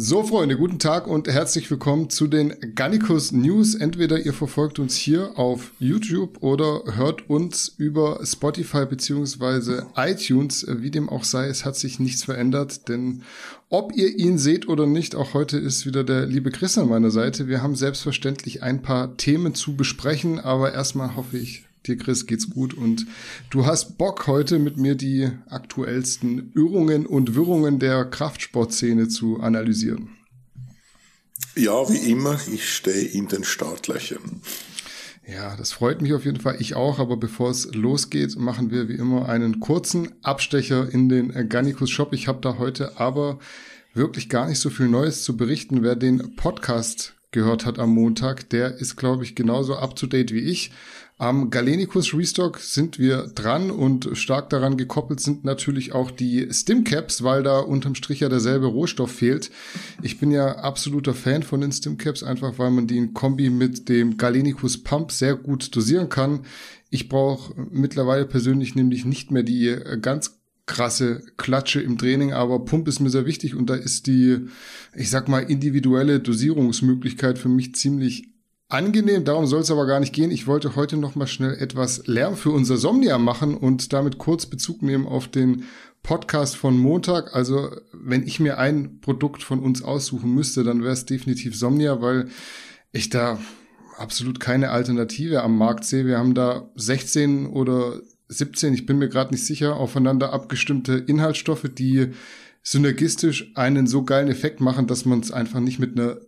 So, Freunde, guten Tag und herzlich willkommen zu den Gannikus News. Entweder ihr verfolgt uns hier auf YouTube oder hört uns über Spotify beziehungsweise iTunes. Wie dem auch sei, es hat sich nichts verändert, denn ob ihr ihn seht oder nicht, auch heute ist wieder der liebe Chris an meiner Seite. Wir haben selbstverständlich ein paar Themen zu besprechen, aber erstmal hoffe ich, Dir, Chris, geht's gut und du hast Bock, heute mit mir die aktuellsten Irrungen und Wirrungen der Kraftsportszene zu analysieren. Ja, wie immer, ich stehe in den Startlöchern. Ja, das freut mich auf jeden Fall. Ich auch. Aber bevor es losgeht, machen wir wie immer einen kurzen Abstecher in den Gannikus Shop. Ich habe da heute aber wirklich gar nicht so viel Neues zu berichten. Wer den Podcast gehört hat am Montag, der ist, glaube ich, genauso up to date wie ich. Am Galenicus Restock sind wir dran und stark daran gekoppelt sind natürlich auch die Stimcaps, weil da unterm Strich ja derselbe Rohstoff fehlt. Ich bin ja absoluter Fan von den Stimcaps, einfach weil man die in Kombi mit dem Galenicus Pump sehr gut dosieren kann. Ich brauche mittlerweile persönlich nämlich nicht mehr die ganz krasse Klatsche im Training, aber Pump ist mir sehr wichtig und da ist die, ich sag mal, individuelle Dosierungsmöglichkeit für mich ziemlich angenehm. Darum soll es aber gar nicht gehen. Ich wollte heute noch mal schnell etwas Lärm für unser Somnia machen und damit kurz Bezug nehmen auf den Podcast von Montag. Also wenn ich mir ein Produkt von uns aussuchen müsste, dann wäre es definitiv Somnia, weil ich da absolut keine Alternative am Markt sehe. Wir haben da 16 oder 17, ich bin mir gerade nicht sicher, aufeinander abgestimmte Inhaltsstoffe, die synergistisch einen so geilen Effekt machen, dass man es einfach nicht mit einer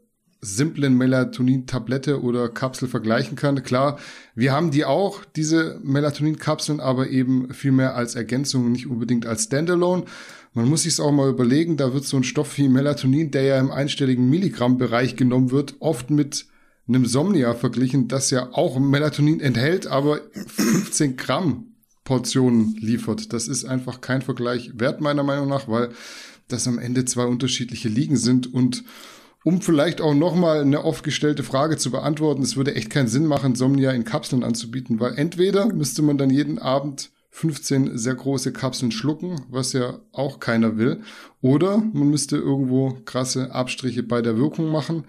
simplen Melatonin-Tablette oder Kapsel vergleichen kann. Klar, wir haben die auch, diese Melatonin-Kapseln, aber eben viel mehr als Ergänzung, nicht unbedingt als Standalone. Man muss sich auch mal überlegen, da wird so ein Stoff wie Melatonin, der ja im einstelligen Milligramm-Bereich genommen wird, oft mit einem Somnia verglichen, das ja auch Melatonin enthält, aber 15 Gramm Portionen liefert. Das ist einfach kein Vergleich wert, meiner Meinung nach, weil das am Ende zwei unterschiedliche Ligen sind und um vielleicht auch nochmal eine oft gestellte Frage zu beantworten, es würde echt keinen Sinn machen, Somnia in Kapseln anzubieten, weil entweder müsste man dann jeden Abend 15 sehr große Kapseln schlucken, was ja auch keiner will, oder man müsste irgendwo krasse Abstriche bei der Wirkung machen,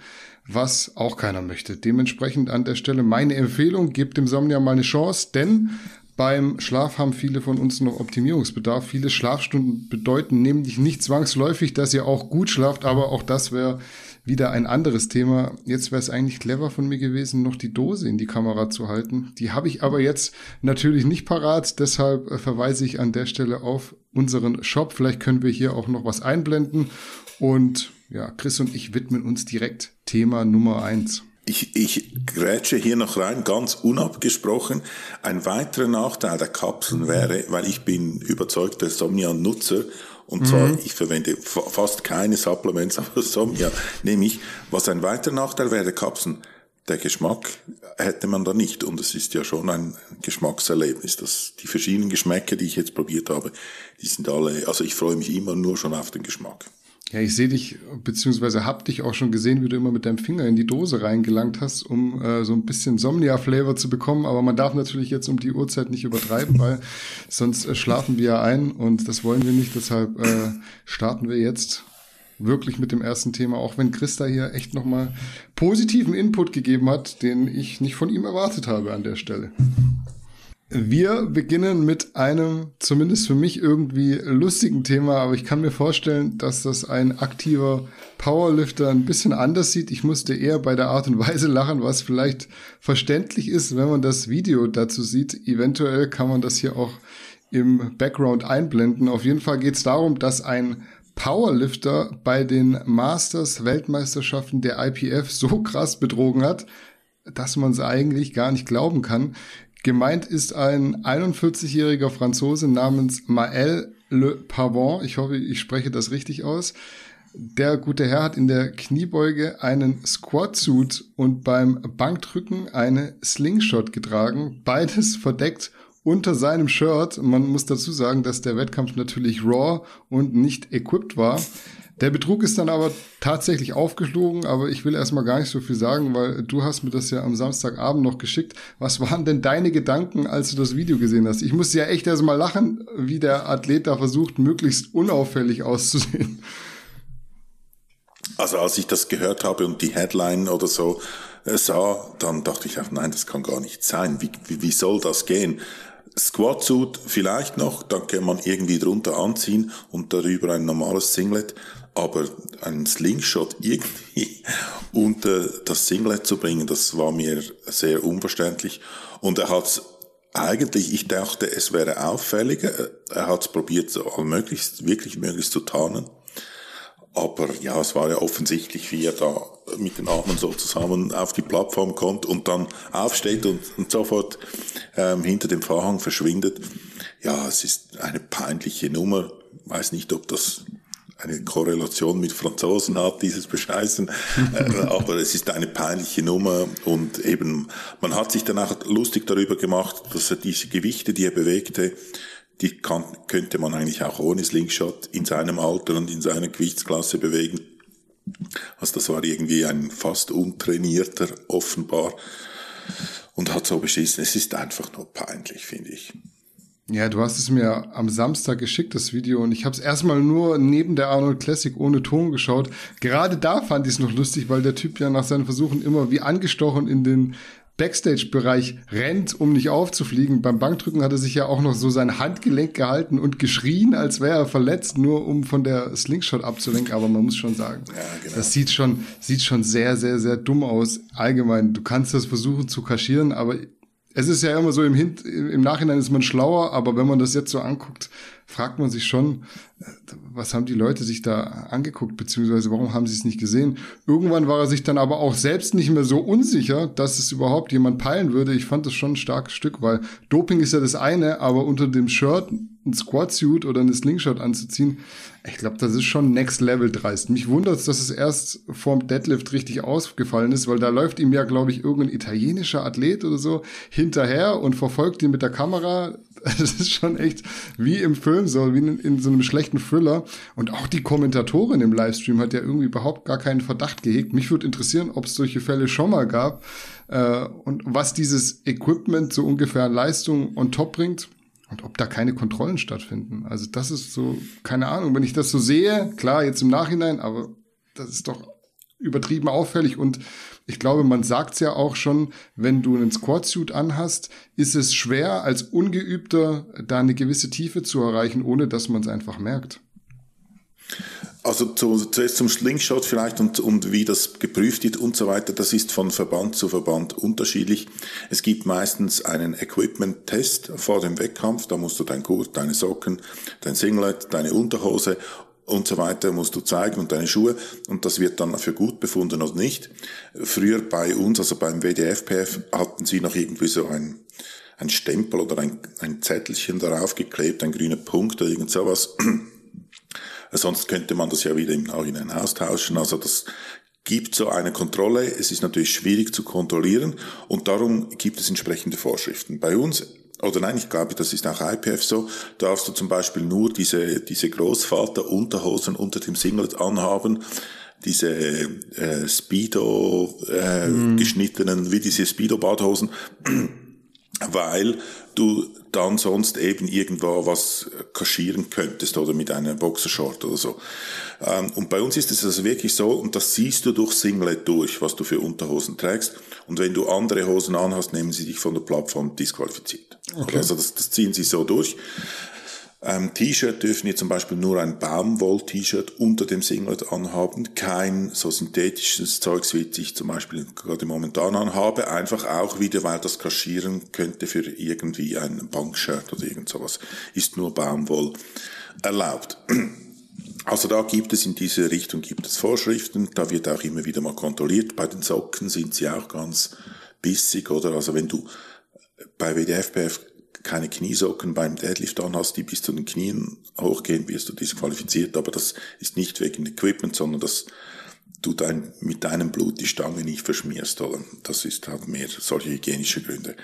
was auch keiner möchte. Dementsprechend an der Stelle meine Empfehlung, gebt dem Somnia mal eine Chance, denn beim Schlaf haben viele von uns noch Optimierungsbedarf. Viele Schlafstunden bedeuten nämlich nicht zwangsläufig, dass ihr auch gut schlaft, aber auch das wäre wieder ein anderes Thema. Jetzt wäre es eigentlich clever von mir gewesen, noch die Dose in die Kamera zu halten. Die habe ich aber jetzt natürlich nicht parat, deshalb äh, verweise ich an der Stelle auf unseren Shop. Vielleicht können wir hier auch noch was einblenden. Und ja, Chris und ich widmen uns direkt Thema Nummer eins. Ich, ich grätsche hier noch rein, ganz unabgesprochen. Ein weiterer Nachteil der Kapseln wäre, weil ich bin überzeugter Somnia-Nutzer und zwar, mhm. ich verwende fast keine Supplements, aber Somnia nehme ich. Was ein weiterer Nachteil wäre der Kapseln, der Geschmack hätte man da nicht. Und es ist ja schon ein Geschmackserlebnis. dass die verschiedenen Geschmäcke, die ich jetzt probiert habe, die sind alle, also ich freue mich immer nur schon auf den Geschmack. Ja, ich sehe dich, beziehungsweise hab dich auch schon gesehen, wie du immer mit deinem Finger in die Dose reingelangt hast, um äh, so ein bisschen Somnia-Flavor zu bekommen. Aber man darf natürlich jetzt um die Uhrzeit nicht übertreiben, weil sonst äh, schlafen wir ja ein und das wollen wir nicht. Deshalb äh, starten wir jetzt wirklich mit dem ersten Thema, auch wenn Christa hier echt nochmal positiven Input gegeben hat, den ich nicht von ihm erwartet habe an der Stelle. Wir beginnen mit einem, zumindest für mich irgendwie lustigen Thema, aber ich kann mir vorstellen, dass das ein aktiver Powerlifter ein bisschen anders sieht. Ich musste eher bei der Art und Weise lachen, was vielleicht verständlich ist, wenn man das Video dazu sieht. Eventuell kann man das hier auch im Background einblenden. Auf jeden Fall geht es darum, dass ein Powerlifter bei den Masters Weltmeisterschaften der IPF so krass betrogen hat, dass man es eigentlich gar nicht glauben kann. Gemeint ist ein 41-jähriger Franzose namens Maël Le Pavon. Ich hoffe, ich spreche das richtig aus. Der gute Herr hat in der Kniebeuge einen Squat-Suit und beim Bankdrücken eine Slingshot getragen. Beides verdeckt unter seinem Shirt. Man muss dazu sagen, dass der Wettkampf natürlich raw und nicht equipped war. Der Betrug ist dann aber tatsächlich aufgeflogen, aber ich will erstmal gar nicht so viel sagen, weil du hast mir das ja am Samstagabend noch geschickt. Was waren denn deine Gedanken, als du das Video gesehen hast? Ich musste ja echt erstmal lachen, wie der Athlet da versucht, möglichst unauffällig auszusehen. Also als ich das gehört habe und die Headline oder so äh, sah, dann dachte ich auch, nein, das kann gar nicht sein. Wie, wie, wie soll das gehen? Squat Suit vielleicht noch, dann kann man irgendwie drunter anziehen und darüber ein normales Singlet, aber ein Slingshot irgendwie unter das Singlet zu bringen, das war mir sehr unverständlich. Und er hat eigentlich, ich dachte, es wäre auffälliger. Er hat es probiert, so allmöglichst, wirklich möglichst zu tarnen. Aber ja, es war ja offensichtlich, wie er da mit den Armen so zusammen auf die Plattform kommt und dann aufsteht und, und sofort ähm, hinter dem Vorhang verschwindet. Ja, es ist eine peinliche Nummer. Weiß nicht, ob das eine Korrelation mit Franzosen hat, dieses Bescheißen. Äh, aber es ist eine peinliche Nummer und eben, man hat sich danach lustig darüber gemacht, dass er diese Gewichte, die er bewegte, die kann, könnte man eigentlich auch ohne Slingshot in seinem Alter und in seiner Gewichtsklasse bewegen. Also das war irgendwie ein fast untrainierter offenbar und hat so beschissen. Es ist einfach nur peinlich, finde ich. Ja, du hast es mir am Samstag geschickt, das Video, und ich habe es erstmal nur neben der Arnold Classic ohne Ton geschaut. Gerade da fand ich es noch lustig, weil der Typ ja nach seinen Versuchen immer wie angestochen in den Backstage-Bereich rennt, um nicht aufzufliegen. Beim Bankdrücken hat er sich ja auch noch so sein Handgelenk gehalten und geschrien, als wäre er verletzt, nur um von der Slingshot abzulenken. Aber man muss schon sagen, ja, genau. das sieht schon, sieht schon sehr, sehr, sehr dumm aus. Allgemein, du kannst das versuchen zu kaschieren, aber es ist ja immer so im, Hin im Nachhinein ist man schlauer, aber wenn man das jetzt so anguckt, fragt man sich schon, was haben die Leute sich da angeguckt, beziehungsweise warum haben sie es nicht gesehen? Irgendwann war er sich dann aber auch selbst nicht mehr so unsicher, dass es überhaupt jemand peilen würde. Ich fand das schon ein starkes Stück, weil Doping ist ja das eine, aber unter dem Shirt ein Squat-Suit oder eine Slingshot anzuziehen, ich glaube, das ist schon Next Level dreist. Mich wundert es, dass es erst vorm Deadlift richtig ausgefallen ist, weil da läuft ihm ja, glaube ich, irgendein italienischer Athlet oder so hinterher und verfolgt ihn mit der Kamera. Das ist schon echt wie im Film so, wie in, in so einem schlechten Thriller. Und auch die Kommentatorin im Livestream hat ja irgendwie überhaupt gar keinen Verdacht gehegt. Mich würde interessieren, ob es solche Fälle schon mal gab äh, und was dieses Equipment so ungefähr Leistung on top bringt. Und ob da keine Kontrollen stattfinden. Also das ist so, keine Ahnung, wenn ich das so sehe, klar, jetzt im Nachhinein, aber das ist doch übertrieben auffällig und ich glaube, man sagt's ja auch schon, wenn du einen Squat-Suit anhast, ist es schwer, als Ungeübter da eine gewisse Tiefe zu erreichen, ohne dass man es einfach merkt. Also zu, zuerst zum Slingshot vielleicht und, und wie das geprüft wird und so weiter. Das ist von Verband zu Verband unterschiedlich. Es gibt meistens einen Equipment-Test vor dem Wettkampf. Da musst du dein Gurt, deine Socken, dein Singlet, deine Unterhose und so weiter musst du zeigen und deine Schuhe und das wird dann für gut befunden oder nicht. Früher bei uns, also beim WDFPF, hatten sie noch irgendwie so ein, ein Stempel oder ein, ein Zettelchen darauf geklebt, ein grüner Punkt oder irgend sowas. Sonst könnte man das ja wieder im Nachhinein austauschen. Also das gibt so eine Kontrolle. Es ist natürlich schwierig zu kontrollieren und darum gibt es entsprechende Vorschriften. Bei uns oder nein, ich glaube, das ist auch IPF so, darfst du zum Beispiel nur diese, diese Großvater-Unterhosen unter dem Singlet anhaben, diese äh, Speedo äh, mm. geschnittenen, wie diese Speedo-Badhosen, weil du dann sonst eben irgendwo was kaschieren könntest oder mit einer Boxershort oder so. Ähm, und bei uns ist es also wirklich so, und das siehst du durch Singlet durch, was du für Unterhosen trägst. Und wenn du andere Hosen anhast, nehmen sie dich von der Plattform disqualifiziert. Okay. Also das, das ziehen sie so durch. Ähm, T-Shirt dürfen jetzt zum Beispiel nur ein Baumwoll-T-Shirt unter dem Singlet anhaben, kein so synthetisches Zeugs, wie ich zum Beispiel gerade momentan anhabe, einfach auch wieder, weil das kaschieren könnte für irgendwie ein Bankshirt oder irgend sowas, ist nur Baumwoll erlaubt. Also da gibt es in diese Richtung gibt es Vorschriften, da wird auch immer wieder mal kontrolliert. Bei den Socken sind sie auch ganz bissig, oder? Also wenn du bei WDFPF keine Kniesocken beim Deadlift anhast, die bis zu den Knien hochgehen, wirst du disqualifiziert. Aber das ist nicht wegen Equipment, sondern dass du dein, mit deinem Blut die Stange nicht verschmierst. Oder? Das ist halt mehr solche hygienische Gründe.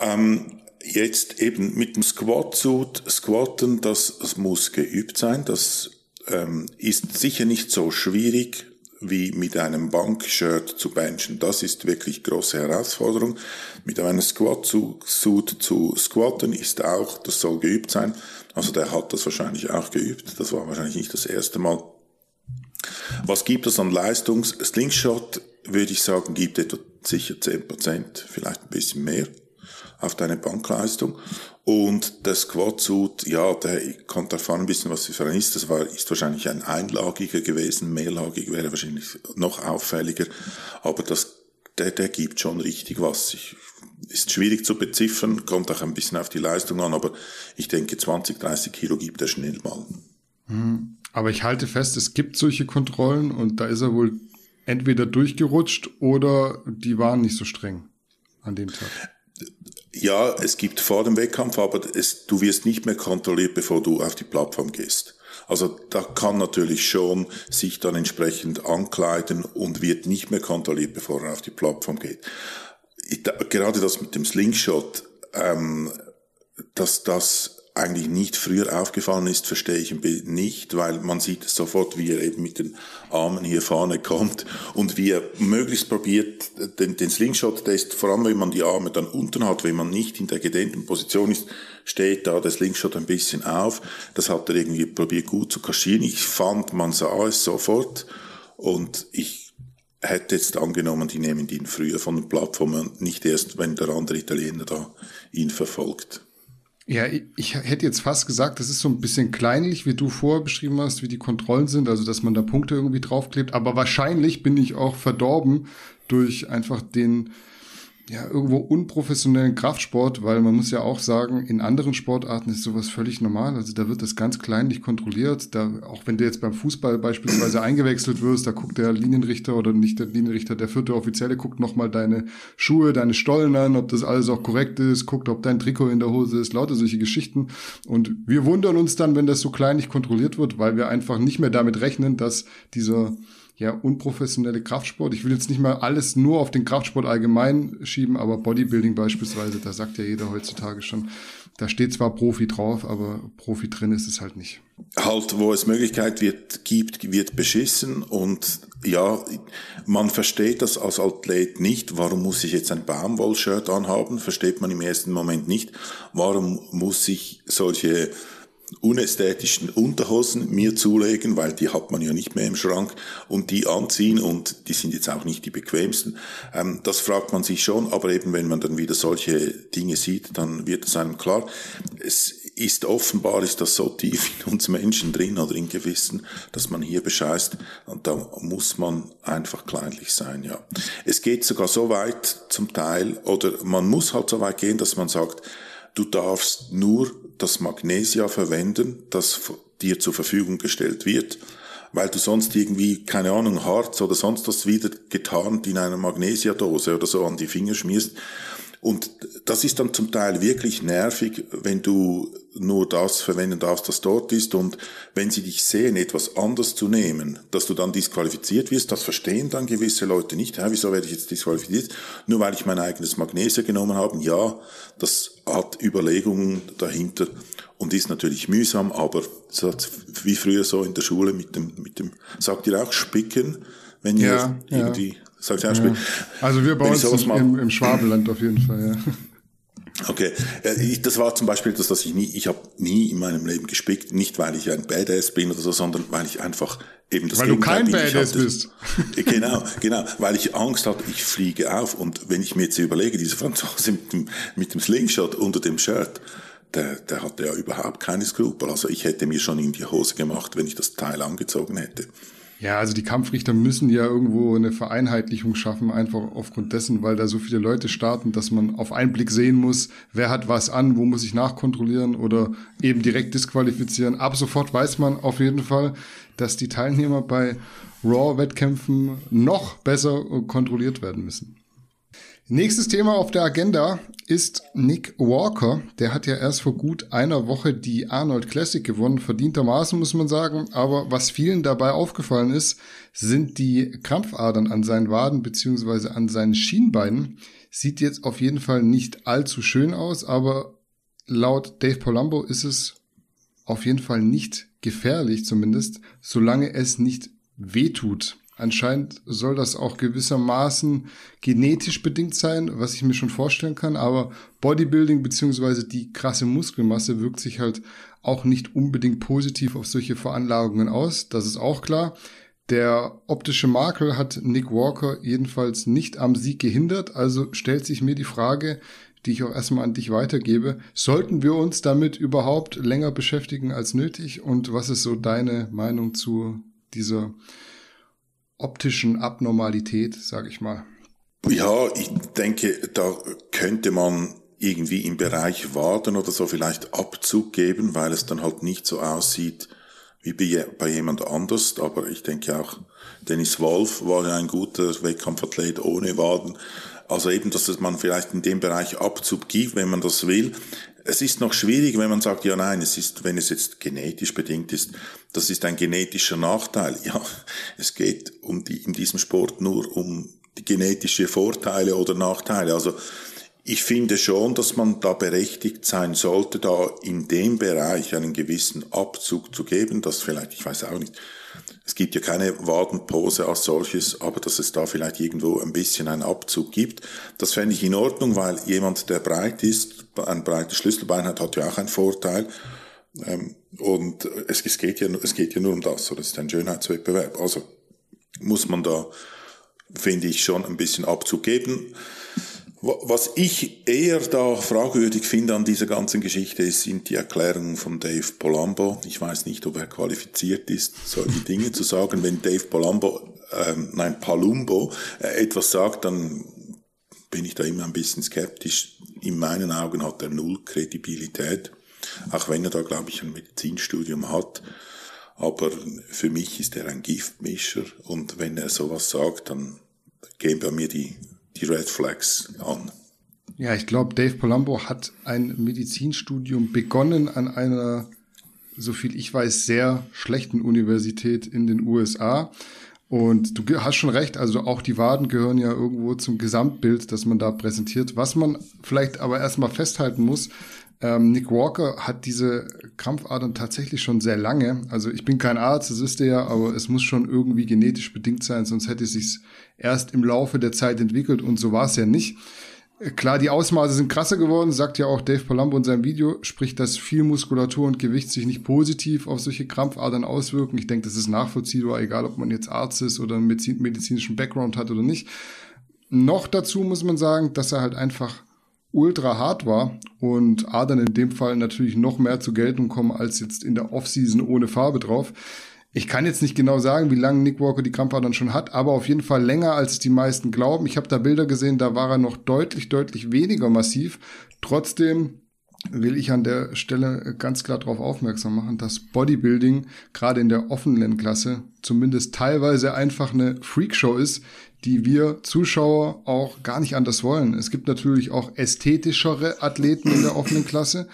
Ähm, jetzt eben mit dem Squat-Suit, Squatten, das, das muss geübt sein. Das ähm, ist sicher nicht so schwierig wie mit einem Bankshirt zu benchen. Das ist wirklich große Herausforderung. Mit einem Squat-Suit zu squatten ist auch, das soll geübt sein. Also der hat das wahrscheinlich auch geübt. Das war wahrscheinlich nicht das erste Mal. Was gibt es an Leistungs? Slingshot, würde ich sagen, gibt etwa sicher 10%, vielleicht ein bisschen mehr auf deine Bankleistung. Und der Squat-Suit, ja, der kommt davon ein bisschen, was für ein ist. Das war, ist wahrscheinlich ein einlagiger gewesen. Mehrlagig wäre wahrscheinlich noch auffälliger. Aber das, der, der gibt schon richtig was. Ich, ist schwierig zu beziffern, kommt auch ein bisschen auf die Leistung an, aber ich denke 20, 30 Kilo gibt er schnell mal. Hm. Aber ich halte fest, es gibt solche Kontrollen und da ist er wohl entweder durchgerutscht oder die waren nicht so streng an dem Tag. Ja, es gibt vor dem Wettkampf, aber es, du wirst nicht mehr kontrolliert, bevor du auf die Plattform gehst. Also da kann natürlich schon sich dann entsprechend ankleiden und wird nicht mehr kontrolliert, bevor er auf die Plattform geht. Ich, gerade das mit dem Slingshot, ähm, dass das eigentlich nicht früher aufgefallen ist, verstehe ich nicht, weil man sieht sofort, wie er eben mit den Armen hier vorne kommt und wie er möglichst probiert, den, den Slingshot-Test, vor allem wenn man die Arme dann unten hat, wenn man nicht in der gedehnten Position ist, steht da der Slingshot ein bisschen auf. Das hat er irgendwie probiert gut zu kaschieren. Ich fand, man sah es sofort und ich hätte jetzt angenommen, die nehmen ihn früher von den Plattformen und nicht erst, wenn der andere Italiener da ihn verfolgt. Ja, ich hätte jetzt fast gesagt, das ist so ein bisschen kleinlich, wie du vorher beschrieben hast, wie die Kontrollen sind, also dass man da Punkte irgendwie draufklebt. Aber wahrscheinlich bin ich auch verdorben durch einfach den ja, irgendwo unprofessionellen Kraftsport, weil man muss ja auch sagen, in anderen Sportarten ist sowas völlig normal. Also da wird das ganz kleinlich kontrolliert. Da, auch wenn du jetzt beim Fußball beispielsweise eingewechselt wirst, da guckt der Linienrichter oder nicht der Linienrichter, der vierte Offizielle guckt nochmal deine Schuhe, deine Stollen an, ob das alles auch korrekt ist, guckt, ob dein Trikot in der Hose ist, lauter solche Geschichten. Und wir wundern uns dann, wenn das so kleinlich kontrolliert wird, weil wir einfach nicht mehr damit rechnen, dass dieser ja, unprofessionelle Kraftsport. Ich will jetzt nicht mal alles nur auf den Kraftsport allgemein schieben, aber Bodybuilding beispielsweise, da sagt ja jeder heutzutage schon, da steht zwar Profi drauf, aber Profi drin ist es halt nicht. Halt, wo es Möglichkeit wird, gibt, wird beschissen und ja, man versteht das als Athlet nicht. Warum muss ich jetzt ein Baumwollshirt anhaben? Versteht man im ersten Moment nicht. Warum muss ich solche unästhetischen Unterhosen mir zulegen, weil die hat man ja nicht mehr im Schrank und die anziehen und die sind jetzt auch nicht die bequemsten. Ähm, das fragt man sich schon, aber eben wenn man dann wieder solche Dinge sieht, dann wird es einem klar. Es ist offenbar, ist das so tief in uns Menschen drin oder in Gewissen, dass man hier bescheißt und da muss man einfach kleinlich sein, ja. Es geht sogar so weit zum Teil oder man muss halt so weit gehen, dass man sagt, du darfst nur das Magnesia verwenden, das dir zur Verfügung gestellt wird, weil du sonst irgendwie, keine Ahnung, Harz oder sonst was wieder getarnt in einer Magnesiadose oder so an die Finger schmierst. Und das ist dann zum Teil wirklich nervig, wenn du nur das verwenden darfst, das dort ist. Und wenn sie dich sehen, etwas anders zu nehmen, dass du dann disqualifiziert wirst, das verstehen dann gewisse Leute nicht. Ja, wieso werde ich jetzt disqualifiziert? Nur weil ich mein eigenes Magnesium genommen habe. Ja, das hat Überlegungen dahinter und ist natürlich mühsam, aber wie früher so in der Schule mit dem, mit dem, sagt ihr auch Spicken, wenn ihr ja, irgendwie ja. Sagt ja. Also wir bei uns im, im Schwabenland auf jeden Fall, ja. Okay, ich, das war zum Beispiel das, dass ich nie, ich habe nie in meinem Leben gespickt, nicht weil ich ein Badass bin oder so, sondern weil ich einfach eben das Weil du kein Badass bist. Genau, genau, weil ich Angst hatte, ich fliege auf und wenn ich mir jetzt überlege, dieser Franzose mit dem, mit dem Slingshot unter dem Shirt, der, der hatte ja überhaupt keine Skrupel. Also ich hätte mir schon in die Hose gemacht, wenn ich das Teil angezogen hätte. Ja, also die Kampfrichter müssen ja irgendwo eine Vereinheitlichung schaffen, einfach aufgrund dessen, weil da so viele Leute starten, dass man auf einen Blick sehen muss, wer hat was an, wo muss ich nachkontrollieren oder eben direkt disqualifizieren. Ab sofort weiß man auf jeden Fall, dass die Teilnehmer bei Raw-Wettkämpfen noch besser kontrolliert werden müssen. Nächstes Thema auf der Agenda ist Nick Walker. Der hat ja erst vor gut einer Woche die Arnold Classic gewonnen, verdientermaßen muss man sagen. Aber was vielen dabei aufgefallen ist, sind die Krampfadern an seinen Waden beziehungsweise an seinen Schienbeinen. Sieht jetzt auf jeden Fall nicht allzu schön aus, aber laut Dave Polambo ist es auf jeden Fall nicht gefährlich zumindest, solange es nicht wehtut. Anscheinend soll das auch gewissermaßen genetisch bedingt sein, was ich mir schon vorstellen kann, aber Bodybuilding beziehungsweise die krasse Muskelmasse wirkt sich halt auch nicht unbedingt positiv auf solche Veranlagungen aus, das ist auch klar. Der optische Makel hat Nick Walker jedenfalls nicht am Sieg gehindert, also stellt sich mir die Frage, die ich auch erstmal an dich weitergebe. Sollten wir uns damit überhaupt länger beschäftigen als nötig? Und was ist so deine Meinung zu dieser optischen Abnormalität, sage ich mal? Ja, ich denke, da könnte man irgendwie im Bereich Waden oder so vielleicht Abzug geben, weil es dann halt nicht so aussieht wie bei jemand anders. Aber ich denke auch, Dennis Wolf war ja ein guter Wettkampfathlet ohne Waden. Also eben, dass man vielleicht in dem Bereich Abzug gibt, wenn man das will. Es ist noch schwierig, wenn man sagt, ja nein, es ist, wenn es jetzt genetisch bedingt ist, das ist ein genetischer Nachteil. Ja, es geht um die, in diesem Sport nur um die genetische Vorteile oder Nachteile. Also ich finde schon, dass man da berechtigt sein sollte, da in dem Bereich einen gewissen Abzug zu geben, dass vielleicht, ich weiß auch nicht, es gibt ja keine Wadenpose als solches, aber dass es da vielleicht irgendwo ein bisschen einen Abzug gibt, das fände ich in Ordnung, weil jemand, der breit ist, ein breites Schlüsselbein hat, hat ja auch einen Vorteil. Ähm, und es, es, geht ja, es geht ja nur um das, oder es ist ein Schönheitswettbewerb. Also muss man da, finde ich, schon ein bisschen Abzug geben. Was ich eher da fragwürdig finde an dieser ganzen Geschichte, sind die Erklärungen von Dave Polambo. Ich weiß nicht, ob er qualifiziert ist, solche Dinge zu sagen. Wenn Dave Polambo, ähm, nein, Palumbo äh, etwas sagt, dann bin ich da immer ein bisschen skeptisch. In meinen Augen hat er null Kredibilität, auch wenn er da, glaube ich, ein Medizinstudium hat. Aber für mich ist er ein Giftmischer und wenn er sowas sagt, dann gehen bei mir die die Red Flags an. Ja, ich glaube, Dave Polambo hat ein Medizinstudium begonnen an einer, so viel ich weiß, sehr schlechten Universität in den USA. Und du hast schon recht, also auch die Waden gehören ja irgendwo zum Gesamtbild, das man da präsentiert. Was man vielleicht aber erstmal festhalten muss, ähm, Nick Walker hat diese Krampfadern tatsächlich schon sehr lange. Also ich bin kein Arzt, das wisst ihr ja, aber es muss schon irgendwie genetisch bedingt sein, sonst hätte es sich erst im Laufe der Zeit entwickelt und so war es ja nicht. Klar, die Ausmaße sind krasser geworden, sagt ja auch Dave Palumbo in seinem Video, sprich, dass viel Muskulatur und Gewicht sich nicht positiv auf solche Krampfadern auswirken. Ich denke, das ist nachvollziehbar, egal ob man jetzt Arzt ist oder einen medizinischen Background hat oder nicht. Noch dazu muss man sagen, dass er halt einfach ultra hart war und Adern in dem Fall natürlich noch mehr zur Geltung kommen als jetzt in der Offseason ohne Farbe drauf. Ich kann jetzt nicht genau sagen, wie lange Nick Walker die Krampfadern schon hat, aber auf jeden Fall länger, als die meisten glauben. Ich habe da Bilder gesehen, da war er noch deutlich, deutlich weniger massiv. Trotzdem will ich an der Stelle ganz klar darauf aufmerksam machen, dass Bodybuilding gerade in der offenen Klasse zumindest teilweise einfach eine Freakshow ist, die wir Zuschauer auch gar nicht anders wollen. Es gibt natürlich auch ästhetischere Athleten in der offenen Klasse,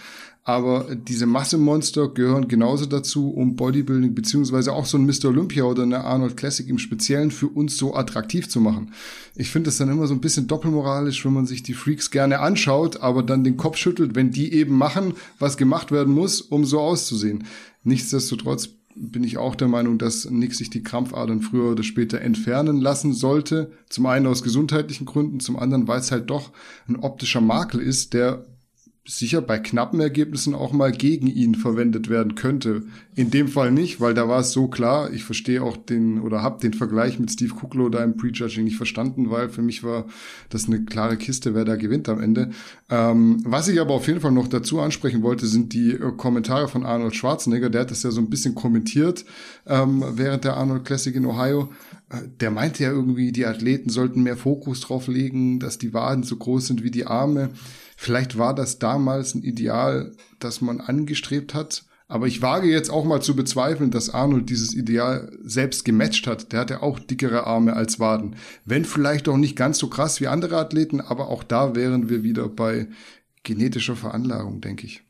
aber diese Massemonster gehören genauso dazu, um Bodybuilding beziehungsweise auch so ein Mr. Olympia oder eine Arnold Classic im Speziellen für uns so attraktiv zu machen. Ich finde es dann immer so ein bisschen doppelmoralisch, wenn man sich die Freaks gerne anschaut, aber dann den Kopf schüttelt, wenn die eben machen, was gemacht werden muss, um so auszusehen. Nichtsdestotrotz bin ich auch der Meinung, dass Nick sich die Krampfadern früher oder später entfernen lassen sollte. Zum einen aus gesundheitlichen Gründen, zum anderen, weil es halt doch ein optischer Makel ist, der sicher bei knappen Ergebnissen auch mal gegen ihn verwendet werden könnte. In dem Fall nicht, weil da war es so klar. Ich verstehe auch den oder habe den Vergleich mit Steve Kuklo da im Prejudging nicht verstanden, weil für mich war das eine klare Kiste, wer da gewinnt am Ende. Ähm, was ich aber auf jeden Fall noch dazu ansprechen wollte, sind die äh, Kommentare von Arnold Schwarzenegger. Der hat das ja so ein bisschen kommentiert ähm, während der Arnold Classic in Ohio. Äh, der meinte ja irgendwie, die Athleten sollten mehr Fokus drauf legen, dass die Waden so groß sind wie die Arme. Vielleicht war das damals ein Ideal, das man angestrebt hat. Aber ich wage jetzt auch mal zu bezweifeln, dass Arnold dieses Ideal selbst gematcht hat. Der hatte auch dickere Arme als Waden. Wenn vielleicht auch nicht ganz so krass wie andere Athleten, aber auch da wären wir wieder bei genetischer Veranlagung, denke ich.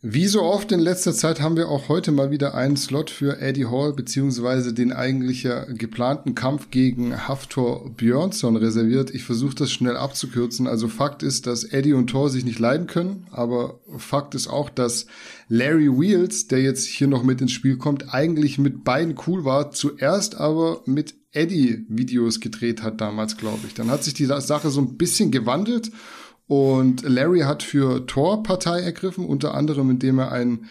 Wie so oft in letzter Zeit haben wir auch heute mal wieder einen Slot für Eddie Hall beziehungsweise den eigentlich geplanten Kampf gegen Haftor Björnsson reserviert. Ich versuche das schnell abzukürzen. Also Fakt ist, dass Eddie und Thor sich nicht leiden können, aber Fakt ist auch, dass Larry Wheels, der jetzt hier noch mit ins Spiel kommt, eigentlich mit beiden cool war, zuerst aber mit Eddie Videos gedreht hat damals, glaube ich. Dann hat sich die Sache so ein bisschen gewandelt und Larry hat für Thor Partei ergriffen, unter anderem indem er ein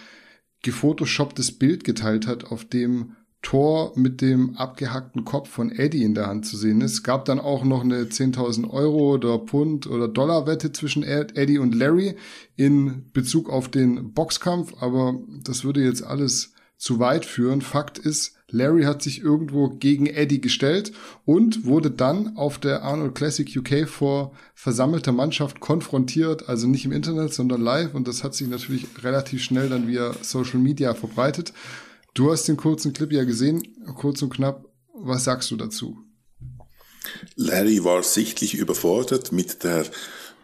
gefotoshopptes Bild geteilt hat, auf dem Tor mit dem abgehackten Kopf von Eddie in der Hand zu sehen ist. Gab dann auch noch eine 10.000 Euro oder Pfund oder Dollar Wette zwischen Eddie und Larry in Bezug auf den Boxkampf, aber das würde jetzt alles zu weit führen. Fakt ist, Larry hat sich irgendwo gegen Eddie gestellt und wurde dann auf der Arnold Classic UK vor versammelter Mannschaft konfrontiert, also nicht im Internet, sondern live und das hat sich natürlich relativ schnell dann via Social Media verbreitet. Du hast den kurzen Clip ja gesehen, kurz und knapp. Was sagst du dazu? Larry war sichtlich überfordert mit der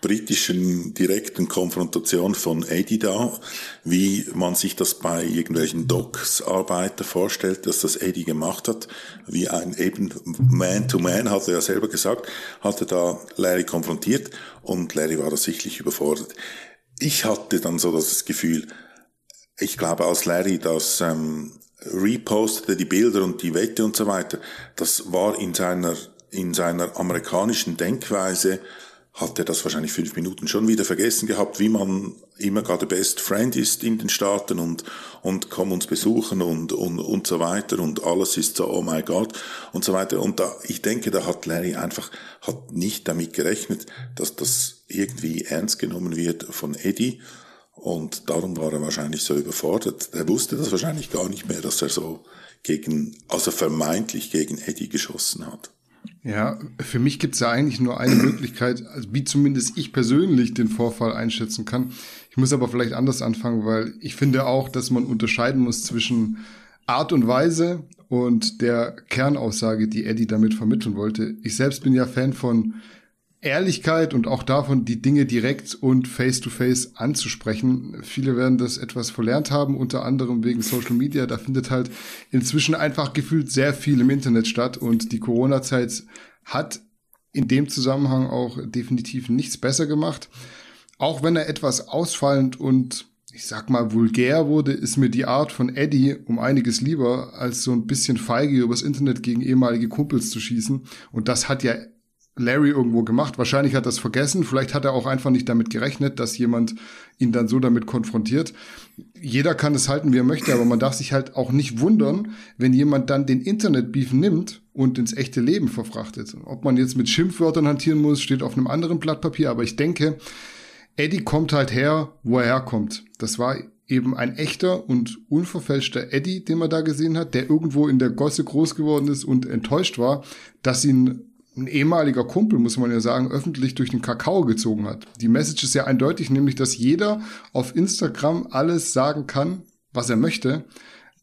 britischen direkten Konfrontation von Eddie da, wie man sich das bei irgendwelchen Docs-Arbeiter vorstellt, dass das Eddie gemacht hat, wie ein eben Man-to-Man, hat er ja selber gesagt, hatte da Larry konfrontiert und Larry war da sichtlich überfordert. Ich hatte dann so das Gefühl, ich glaube, als Larry das ähm, repostete, die Bilder und die Wette und so weiter, das war in seiner, in seiner amerikanischen Denkweise hat er das wahrscheinlich fünf Minuten schon wieder vergessen gehabt, wie man immer gerade Best Friend ist in den Staaten und, und komm uns besuchen und, und, und so weiter und alles ist so, oh my God und so weiter. Und da, ich denke, da hat Larry einfach, hat nicht damit gerechnet, dass das irgendwie ernst genommen wird von Eddie. Und darum war er wahrscheinlich so überfordert. Er wusste das wahrscheinlich gar nicht mehr, dass er so gegen, also vermeintlich gegen Eddie geschossen hat. Ja, für mich gibt es ja eigentlich nur eine Möglichkeit, also wie zumindest ich persönlich den Vorfall einschätzen kann. Ich muss aber vielleicht anders anfangen, weil ich finde auch, dass man unterscheiden muss zwischen Art und Weise und der Kernaussage, die Eddie damit vermitteln wollte. Ich selbst bin ja Fan von Ehrlichkeit und auch davon, die Dinge direkt und face-to-face -face anzusprechen. Viele werden das etwas verlernt haben, unter anderem wegen Social Media. Da findet halt inzwischen einfach gefühlt sehr viel im Internet statt und die Corona-Zeit hat in dem Zusammenhang auch definitiv nichts besser gemacht. Auch wenn er etwas ausfallend und ich sag mal vulgär wurde, ist mir die Art von Eddie um einiges lieber, als so ein bisschen feige übers Internet gegen ehemalige Kumpels zu schießen. Und das hat ja Larry irgendwo gemacht. Wahrscheinlich hat er es vergessen. Vielleicht hat er auch einfach nicht damit gerechnet, dass jemand ihn dann so damit konfrontiert. Jeder kann es halten, wie er möchte, aber man darf sich halt auch nicht wundern, wenn jemand dann den Internetbeef nimmt und ins echte Leben verfrachtet. Ob man jetzt mit Schimpfwörtern hantieren muss, steht auf einem anderen Blatt Papier, aber ich denke, Eddie kommt halt her, wo er herkommt. Das war eben ein echter und unverfälschter Eddie, den man da gesehen hat, der irgendwo in der Gosse groß geworden ist und enttäuscht war, dass ihn ein ehemaliger Kumpel, muss man ja sagen, öffentlich durch den Kakao gezogen hat. Die Message ist ja eindeutig, nämlich, dass jeder auf Instagram alles sagen kann, was er möchte.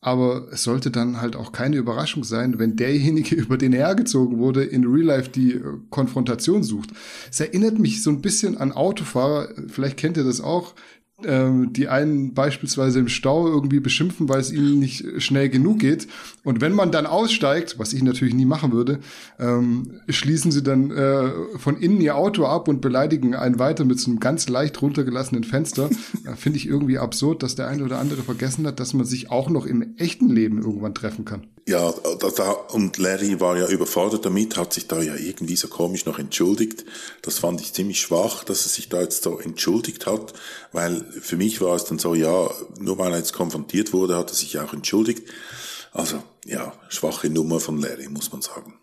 Aber es sollte dann halt auch keine Überraschung sein, wenn derjenige, über den er hergezogen wurde, in Real Life die äh, Konfrontation sucht. Es erinnert mich so ein bisschen an Autofahrer, vielleicht kennt ihr das auch, die einen beispielsweise im Stau irgendwie beschimpfen, weil es ihnen nicht schnell genug geht. Und wenn man dann aussteigt, was ich natürlich nie machen würde, ähm, schließen sie dann äh, von innen ihr Auto ab und beleidigen einen weiter mit so einem ganz leicht runtergelassenen Fenster. Finde ich irgendwie absurd, dass der eine oder andere vergessen hat, dass man sich auch noch im echten Leben irgendwann treffen kann. Ja, da, und Larry war ja überfordert damit, hat sich da ja irgendwie so komisch noch entschuldigt. Das fand ich ziemlich schwach, dass er sich da jetzt so entschuldigt hat, weil für mich war es dann so, ja, nur weil er jetzt konfrontiert wurde, hat er sich auch entschuldigt. Also, ja, schwache Nummer von Larry, muss man sagen.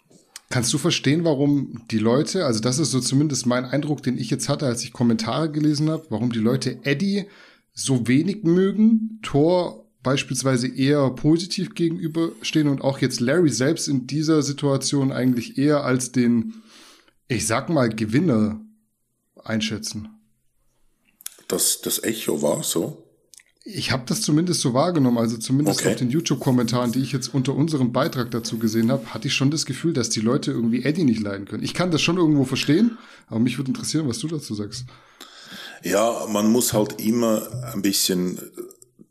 Kannst du verstehen, warum die Leute, also das ist so zumindest mein Eindruck, den ich jetzt hatte, als ich Kommentare gelesen habe, warum die Leute Eddie so wenig mögen, Thor beispielsweise eher positiv gegenüberstehen und auch jetzt Larry selbst in dieser Situation eigentlich eher als den, ich sag mal, Gewinner einschätzen. Das, das Echo war so? Ich habe das zumindest so wahrgenommen, also zumindest okay. auf den YouTube-Kommentaren, die ich jetzt unter unserem Beitrag dazu gesehen habe, hatte ich schon das Gefühl, dass die Leute irgendwie Eddie nicht leiden können. Ich kann das schon irgendwo verstehen, aber mich würde interessieren, was du dazu sagst. Ja, man muss halt immer ein bisschen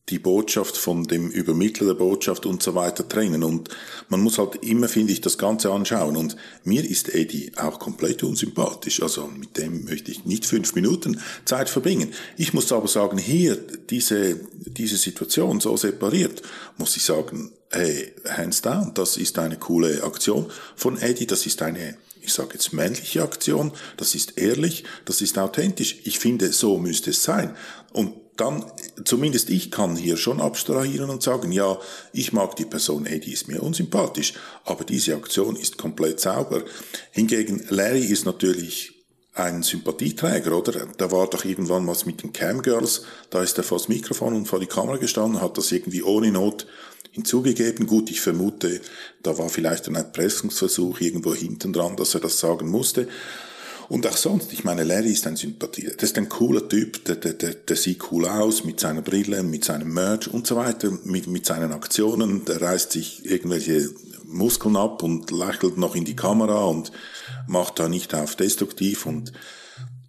die Botschaft von dem Übermittler der Botschaft und so weiter trennen. Und man muss halt immer, finde ich, das Ganze anschauen. Und mir ist Eddie auch komplett unsympathisch. Also mit dem möchte ich nicht fünf Minuten Zeit verbringen. Ich muss aber sagen, hier, diese, diese Situation so separiert, muss ich sagen, hey, hands down, das ist eine coole Aktion von Eddie. Das ist eine ich sage jetzt männliche Aktion, das ist ehrlich, das ist authentisch. Ich finde, so müsste es sein. Und dann, zumindest ich kann hier schon abstrahieren und sagen, ja, ich mag die Person, ey, die ist mir unsympathisch, aber diese Aktion ist komplett sauber. Hingegen Larry ist natürlich ein Sympathieträger, oder? Da war doch irgendwann was mit den Camgirls, da ist er vor das Mikrofon und vor die Kamera gestanden, hat das irgendwie ohne Not hinzugegeben. Gut, ich vermute, da war vielleicht ein Erpressungsversuch irgendwo hinten dran, dass er das sagen musste. Und auch sonst, ich meine, Larry ist ein Sympathie. Das ist ein cooler Typ, der, der, der, der sieht cool aus mit seiner Brille, mit seinem Merch und so weiter, mit, mit seinen Aktionen. Der reißt sich irgendwelche Muskeln ab und lächelt noch in die Kamera und macht da nicht auf destruktiv und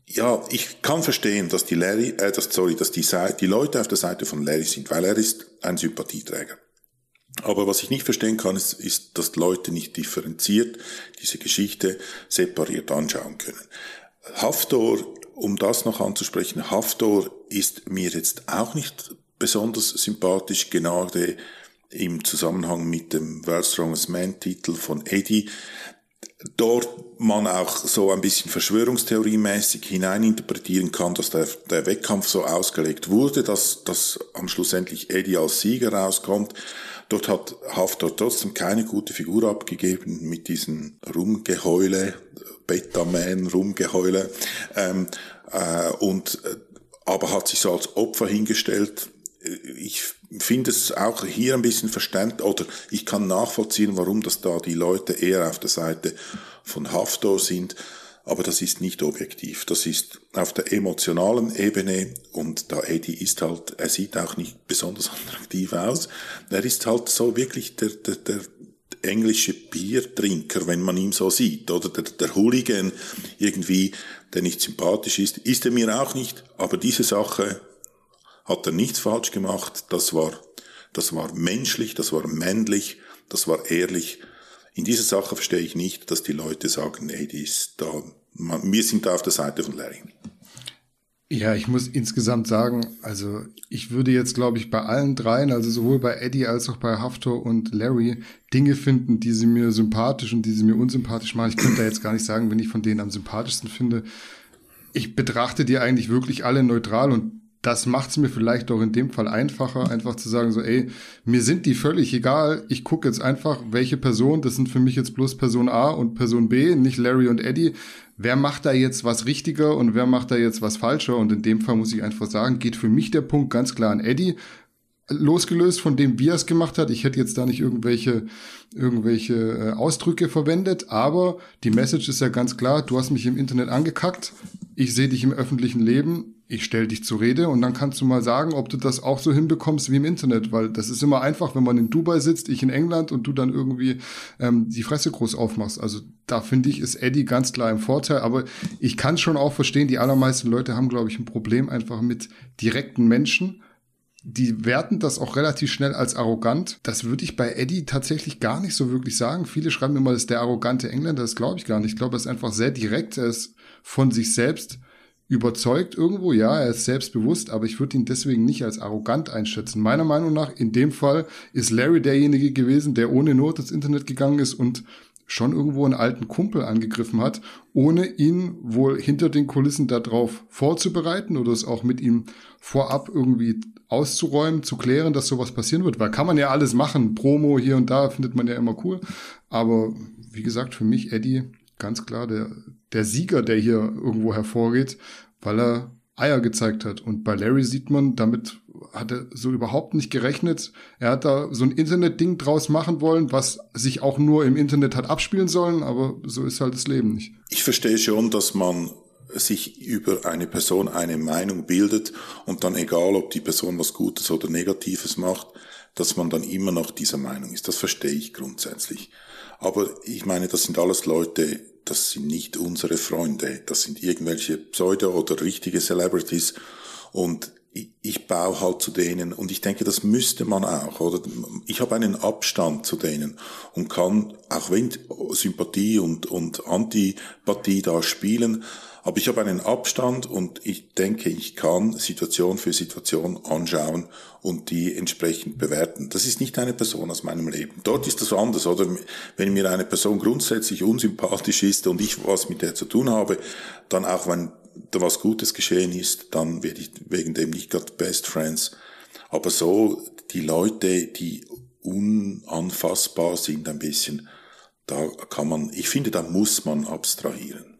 ja, ich kann verstehen, dass die Larry, äh, dass, sorry, dass die, die Leute auf der Seite von Larry sind, weil er ist ein Sympathieträger. Aber was ich nicht verstehen kann, ist, ist, dass Leute nicht differenziert diese Geschichte separiert anschauen können. Haftor, um das noch anzusprechen, Haftor ist mir jetzt auch nicht besonders sympathisch, gerade im Zusammenhang mit dem World Strongest Man Titel von Eddie. Dort man auch so ein bisschen verschwörungstheoriemäßig hineininterpretieren kann, dass der, der Wettkampf so ausgelegt wurde, dass, dass am Schlussendlich Eddie als Sieger rauskommt. Dort hat Haftor trotzdem keine gute Figur abgegeben mit diesen Rumgeheule, Betaman Rumgeheule, ähm, äh, und, äh, aber hat sich so als Opfer hingestellt. Ich finde es auch hier ein bisschen verständlich, oder ich kann nachvollziehen, warum das da die Leute eher auf der Seite von Haftor sind aber das ist nicht objektiv. Das ist auf der emotionalen Ebene und da Eddie ist halt, er sieht auch nicht besonders attraktiv aus. Er ist halt so wirklich der, der, der englische Biertrinker, wenn man ihn so sieht, oder der, der Hooligan irgendwie, der nicht sympathisch ist, ist er mir auch nicht, aber diese Sache hat er nichts falsch gemacht, das war, das war menschlich, das war männlich, das war ehrlich, in dieser Sache verstehe ich nicht, dass die Leute sagen, ey, die ist da, wir sind da auf der Seite von Larry. Ja, ich muss insgesamt sagen, also ich würde jetzt, glaube ich, bei allen dreien, also sowohl bei Eddie als auch bei Haftor und Larry, Dinge finden, die sie mir sympathisch und die sie mir unsympathisch machen. Ich könnte da jetzt gar nicht sagen, wenn ich von denen am sympathischsten finde. Ich betrachte die eigentlich wirklich alle neutral und das macht es mir vielleicht auch in dem Fall einfacher, einfach zu sagen, so, ey, mir sind die völlig egal. Ich gucke jetzt einfach, welche Person, das sind für mich jetzt bloß Person A und Person B, nicht Larry und Eddie. Wer macht da jetzt was richtiger und wer macht da jetzt was falscher? Und in dem Fall muss ich einfach sagen, geht für mich der Punkt ganz klar an Eddie. Losgelöst von dem, wie er es gemacht hat. Ich hätte jetzt da nicht irgendwelche, irgendwelche äh, Ausdrücke verwendet, aber die Message ist ja ganz klar, du hast mich im Internet angekackt, ich sehe dich im öffentlichen Leben, ich stelle dich zur Rede und dann kannst du mal sagen, ob du das auch so hinbekommst wie im Internet, weil das ist immer einfach, wenn man in Dubai sitzt, ich in England und du dann irgendwie ähm, die Fresse groß aufmachst. Also da finde ich, ist Eddie ganz klar im Vorteil, aber ich kann schon auch verstehen, die allermeisten Leute haben, glaube ich, ein Problem einfach mit direkten Menschen. Die werten das auch relativ schnell als arrogant. Das würde ich bei Eddie tatsächlich gar nicht so wirklich sagen. Viele schreiben immer, das ist der arrogante Engländer. Das glaube ich gar nicht. Ich glaube, er ist einfach sehr direkt. Er ist von sich selbst überzeugt irgendwo, ja, er ist selbstbewusst, aber ich würde ihn deswegen nicht als arrogant einschätzen. Meiner Meinung nach, in dem Fall ist Larry derjenige gewesen, der ohne Not ins Internet gegangen ist und schon irgendwo einen alten Kumpel angegriffen hat, ohne ihn wohl hinter den Kulissen darauf vorzubereiten oder es auch mit ihm vorab irgendwie auszuräumen, zu klären, dass sowas passieren wird. Weil kann man ja alles machen, Promo hier und da findet man ja immer cool. Aber wie gesagt, für mich Eddie ganz klar der, der Sieger, der hier irgendwo hervorgeht, weil er Eier gezeigt hat. Und bei Larry sieht man, damit hat er so überhaupt nicht gerechnet. Er hat da so ein Internet-Ding draus machen wollen, was sich auch nur im Internet hat abspielen sollen, aber so ist halt das Leben nicht. Ich verstehe schon, dass man sich über eine Person eine Meinung bildet und dann egal, ob die Person was Gutes oder Negatives macht, dass man dann immer noch dieser Meinung ist. Das verstehe ich grundsätzlich. Aber ich meine, das sind alles Leute, das sind nicht unsere Freunde, das sind irgendwelche Pseudo- oder richtige Celebrities und ich, baue halt zu denen und ich denke, das müsste man auch, oder? Ich habe einen Abstand zu denen und kann, auch wenn Sympathie und, und Antipathie da spielen, aber ich habe einen Abstand und ich denke, ich kann Situation für Situation anschauen und die entsprechend bewerten. Das ist nicht eine Person aus meinem Leben. Dort ist das anders, oder? Wenn mir eine Person grundsätzlich unsympathisch ist und ich was mit der zu tun habe, dann auch wenn da was Gutes geschehen ist, dann werde ich wegen dem nicht gerade Best Friends. Aber so die Leute, die unanfassbar sind ein bisschen, da kann man, ich finde, da muss man abstrahieren.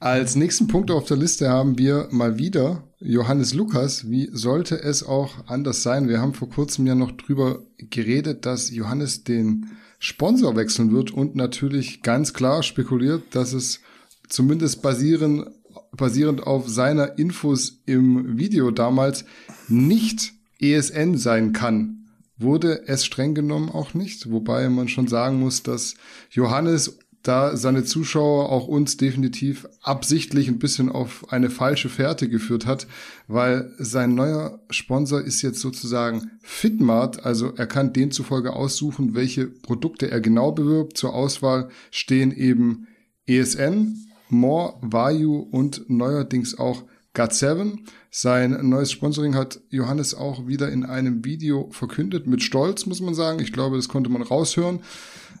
Als nächsten Punkt auf der Liste haben wir mal wieder Johannes Lukas. Wie sollte es auch anders sein? Wir haben vor kurzem ja noch drüber geredet, dass Johannes den Sponsor wechseln wird und natürlich ganz klar spekuliert, dass es zumindest basierend, basierend auf seiner Infos im Video damals nicht ESN sein kann. Wurde es streng genommen auch nicht, wobei man schon sagen muss, dass Johannes da seine Zuschauer auch uns definitiv absichtlich ein bisschen auf eine falsche Fährte geführt hat, weil sein neuer Sponsor ist jetzt sozusagen Fitmart, also er kann demzufolge aussuchen, welche Produkte er genau bewirbt. Zur Auswahl stehen eben ESN, More, Vayu und neuerdings auch GOT7. Sein neues Sponsoring hat Johannes auch wieder in einem Video verkündet, mit Stolz muss man sagen. Ich glaube, das konnte man raushören.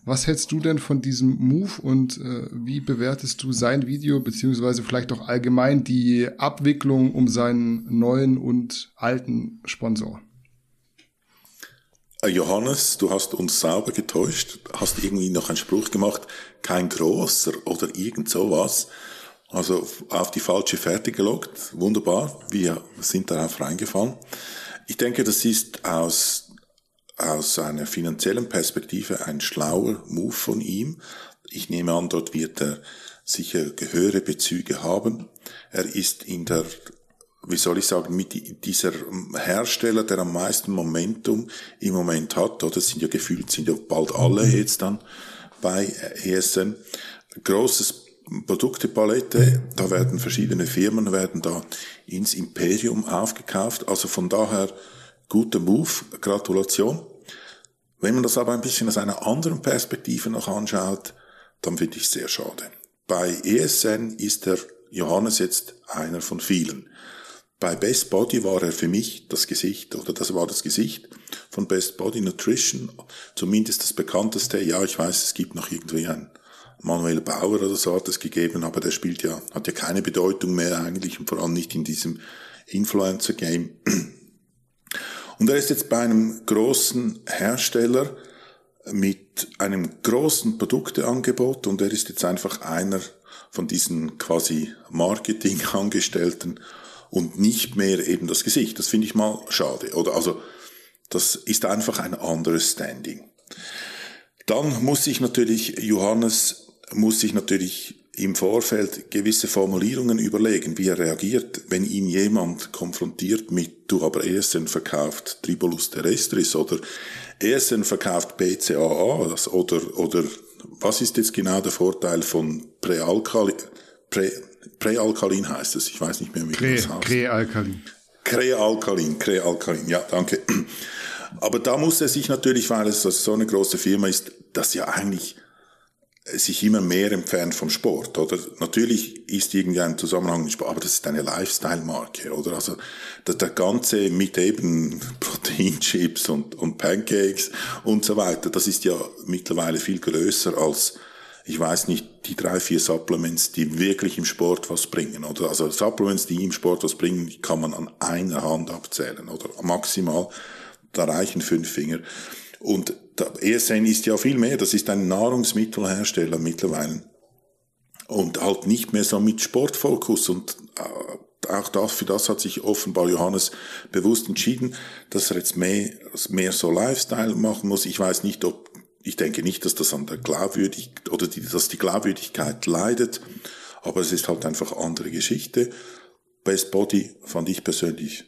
Was hältst du denn von diesem Move und äh, wie bewertest du sein Video, beziehungsweise vielleicht auch allgemein die Abwicklung um seinen neuen und alten Sponsor? Äh, Johannes, du hast uns sauber getäuscht, hast irgendwie noch einen Spruch gemacht, kein großer oder irgend sowas. Also auf die falsche Fährte gelockt. Wunderbar. Wir sind darauf reingefallen. Ich denke, das ist aus aus einer finanziellen Perspektive ein schlauer Move von ihm. Ich nehme an, dort wird er sicher höhere Bezüge haben. Er ist in der, wie soll ich sagen, mit dieser Hersteller, der am meisten Momentum im Moment hat, oder sind ja gefühlt, sind ja bald alle mhm. jetzt dann bei ESN. Großes Produktepalette, da werden verschiedene Firmen, werden da ins Imperium aufgekauft. Also von daher guter Move, Gratulation. Wenn man das aber ein bisschen aus einer anderen Perspektive noch anschaut, dann finde ich es sehr schade. Bei ESN ist der Johannes jetzt einer von vielen. Bei Best Body war er für mich das Gesicht, oder das war das Gesicht von Best Body Nutrition, zumindest das bekannteste. Ja, ich weiß, es gibt noch irgendwie einen Manuel Bauer oder so hat es gegeben, aber der spielt ja, hat ja keine Bedeutung mehr eigentlich und vor allem nicht in diesem Influencer-Game. Und er ist jetzt bei einem großen Hersteller mit einem großen Produkteangebot und er ist jetzt einfach einer von diesen quasi Marketingangestellten und nicht mehr eben das Gesicht. Das finde ich mal schade. Oder also, das ist einfach ein anderes Standing. Dann muss sich natürlich Johannes muss sich natürlich im Vorfeld gewisse Formulierungen überlegen, wie er reagiert, wenn ihn jemand konfrontiert mit, du aber ESN verkauft Tribolus terrestris oder ESN verkauft BCAA oder, oder was ist jetzt genau der Vorteil von Präalkalin, Prä, Präalkalin heißt es, ich weiß nicht mehr, wie Krä, das heißt. Präalkalin. Krealkalin, Krealkalin, ja, danke. Aber da muss er sich natürlich, weil es so eine große Firma ist, das ja eigentlich sich immer mehr entfernt vom Sport, oder? Natürlich ist irgendwie ein Zusammenhang mit Sport, aber das ist eine Lifestyle-Marke, oder? Also, der, der ganze mit eben Proteinchips und, und Pancakes und so weiter, das ist ja mittlerweile viel größer als, ich weiß nicht, die drei, vier Supplements, die wirklich im Sport was bringen, oder? Also, Supplements, die im Sport was bringen, kann man an einer Hand abzählen, oder? Maximal, da reichen fünf Finger. Und ESN ist ja viel mehr, das ist ein Nahrungsmittelhersteller mittlerweile. Und halt nicht mehr so mit Sportfokus und äh, auch das, für das hat sich offenbar Johannes bewusst entschieden, dass er jetzt mehr, mehr so Lifestyle machen muss. Ich weiß nicht, ob, ich denke nicht, dass das an der Glaubwürdigkeit oder die, dass die Glaubwürdigkeit leidet, aber es ist halt einfach andere Geschichte. Best Body fand ich persönlich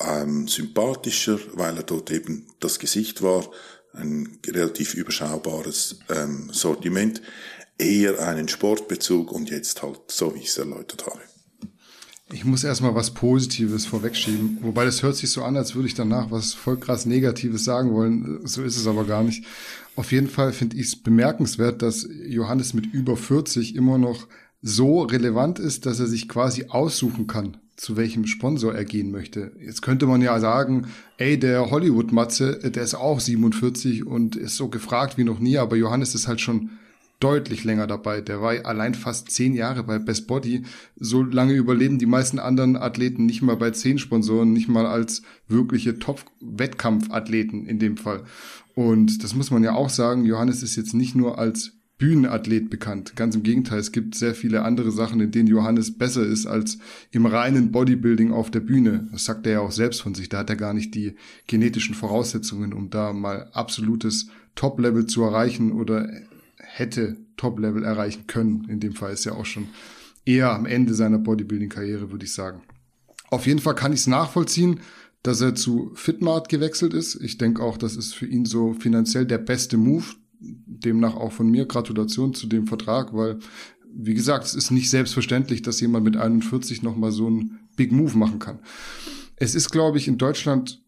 ähm, sympathischer, weil er dort eben das Gesicht war, ein relativ überschaubares ähm, Sortiment, eher einen Sportbezug und jetzt halt so, wie ich es erläutert habe. Ich muss erstmal was Positives vorwegschieben, wobei das hört sich so an, als würde ich danach was voll krass Negatives sagen wollen. So ist es aber gar nicht. Auf jeden Fall finde ich es bemerkenswert, dass Johannes mit über 40 immer noch so relevant ist, dass er sich quasi aussuchen kann, zu welchem Sponsor er gehen möchte. Jetzt könnte man ja sagen, ey, der Hollywood-Matze, der ist auch 47 und ist so gefragt wie noch nie, aber Johannes ist halt schon deutlich länger dabei. Der war allein fast zehn Jahre bei Best Body. So lange überleben die meisten anderen Athleten nicht mal bei zehn Sponsoren, nicht mal als wirkliche Top-Wettkampfathleten in dem Fall. Und das muss man ja auch sagen, Johannes ist jetzt nicht nur als Bühnenathlet bekannt. Ganz im Gegenteil, es gibt sehr viele andere Sachen, in denen Johannes besser ist als im reinen Bodybuilding auf der Bühne. Das sagt er ja auch selbst von sich. Da hat er gar nicht die genetischen Voraussetzungen, um da mal absolutes Top-Level zu erreichen oder hätte Top-Level erreichen können. In dem Fall ist er auch schon eher am Ende seiner Bodybuilding-Karriere, würde ich sagen. Auf jeden Fall kann ich es nachvollziehen, dass er zu Fitmart gewechselt ist. Ich denke auch, das ist für ihn so finanziell der beste Move. Demnach auch von mir Gratulation zu dem Vertrag, weil, wie gesagt, es ist nicht selbstverständlich, dass jemand mit 41 nochmal so einen Big Move machen kann. Es ist, glaube ich, in Deutschland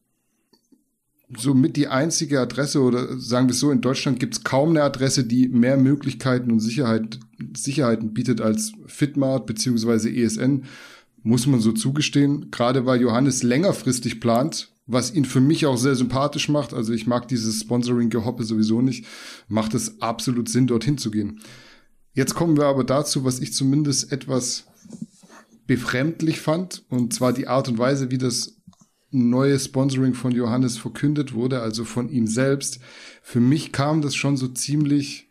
somit die einzige Adresse oder sagen wir es so, in Deutschland gibt es kaum eine Adresse, die mehr Möglichkeiten und Sicherheit, Sicherheiten bietet als Fitmart beziehungsweise ESN, muss man so zugestehen. Gerade weil Johannes längerfristig plant, was ihn für mich auch sehr sympathisch macht, also ich mag dieses Sponsoring-Gehoppe sowieso nicht, macht es absolut Sinn, dorthin zu gehen. Jetzt kommen wir aber dazu, was ich zumindest etwas befremdlich fand, und zwar die Art und Weise, wie das neue Sponsoring von Johannes verkündet wurde, also von ihm selbst. Für mich kam das schon so ziemlich,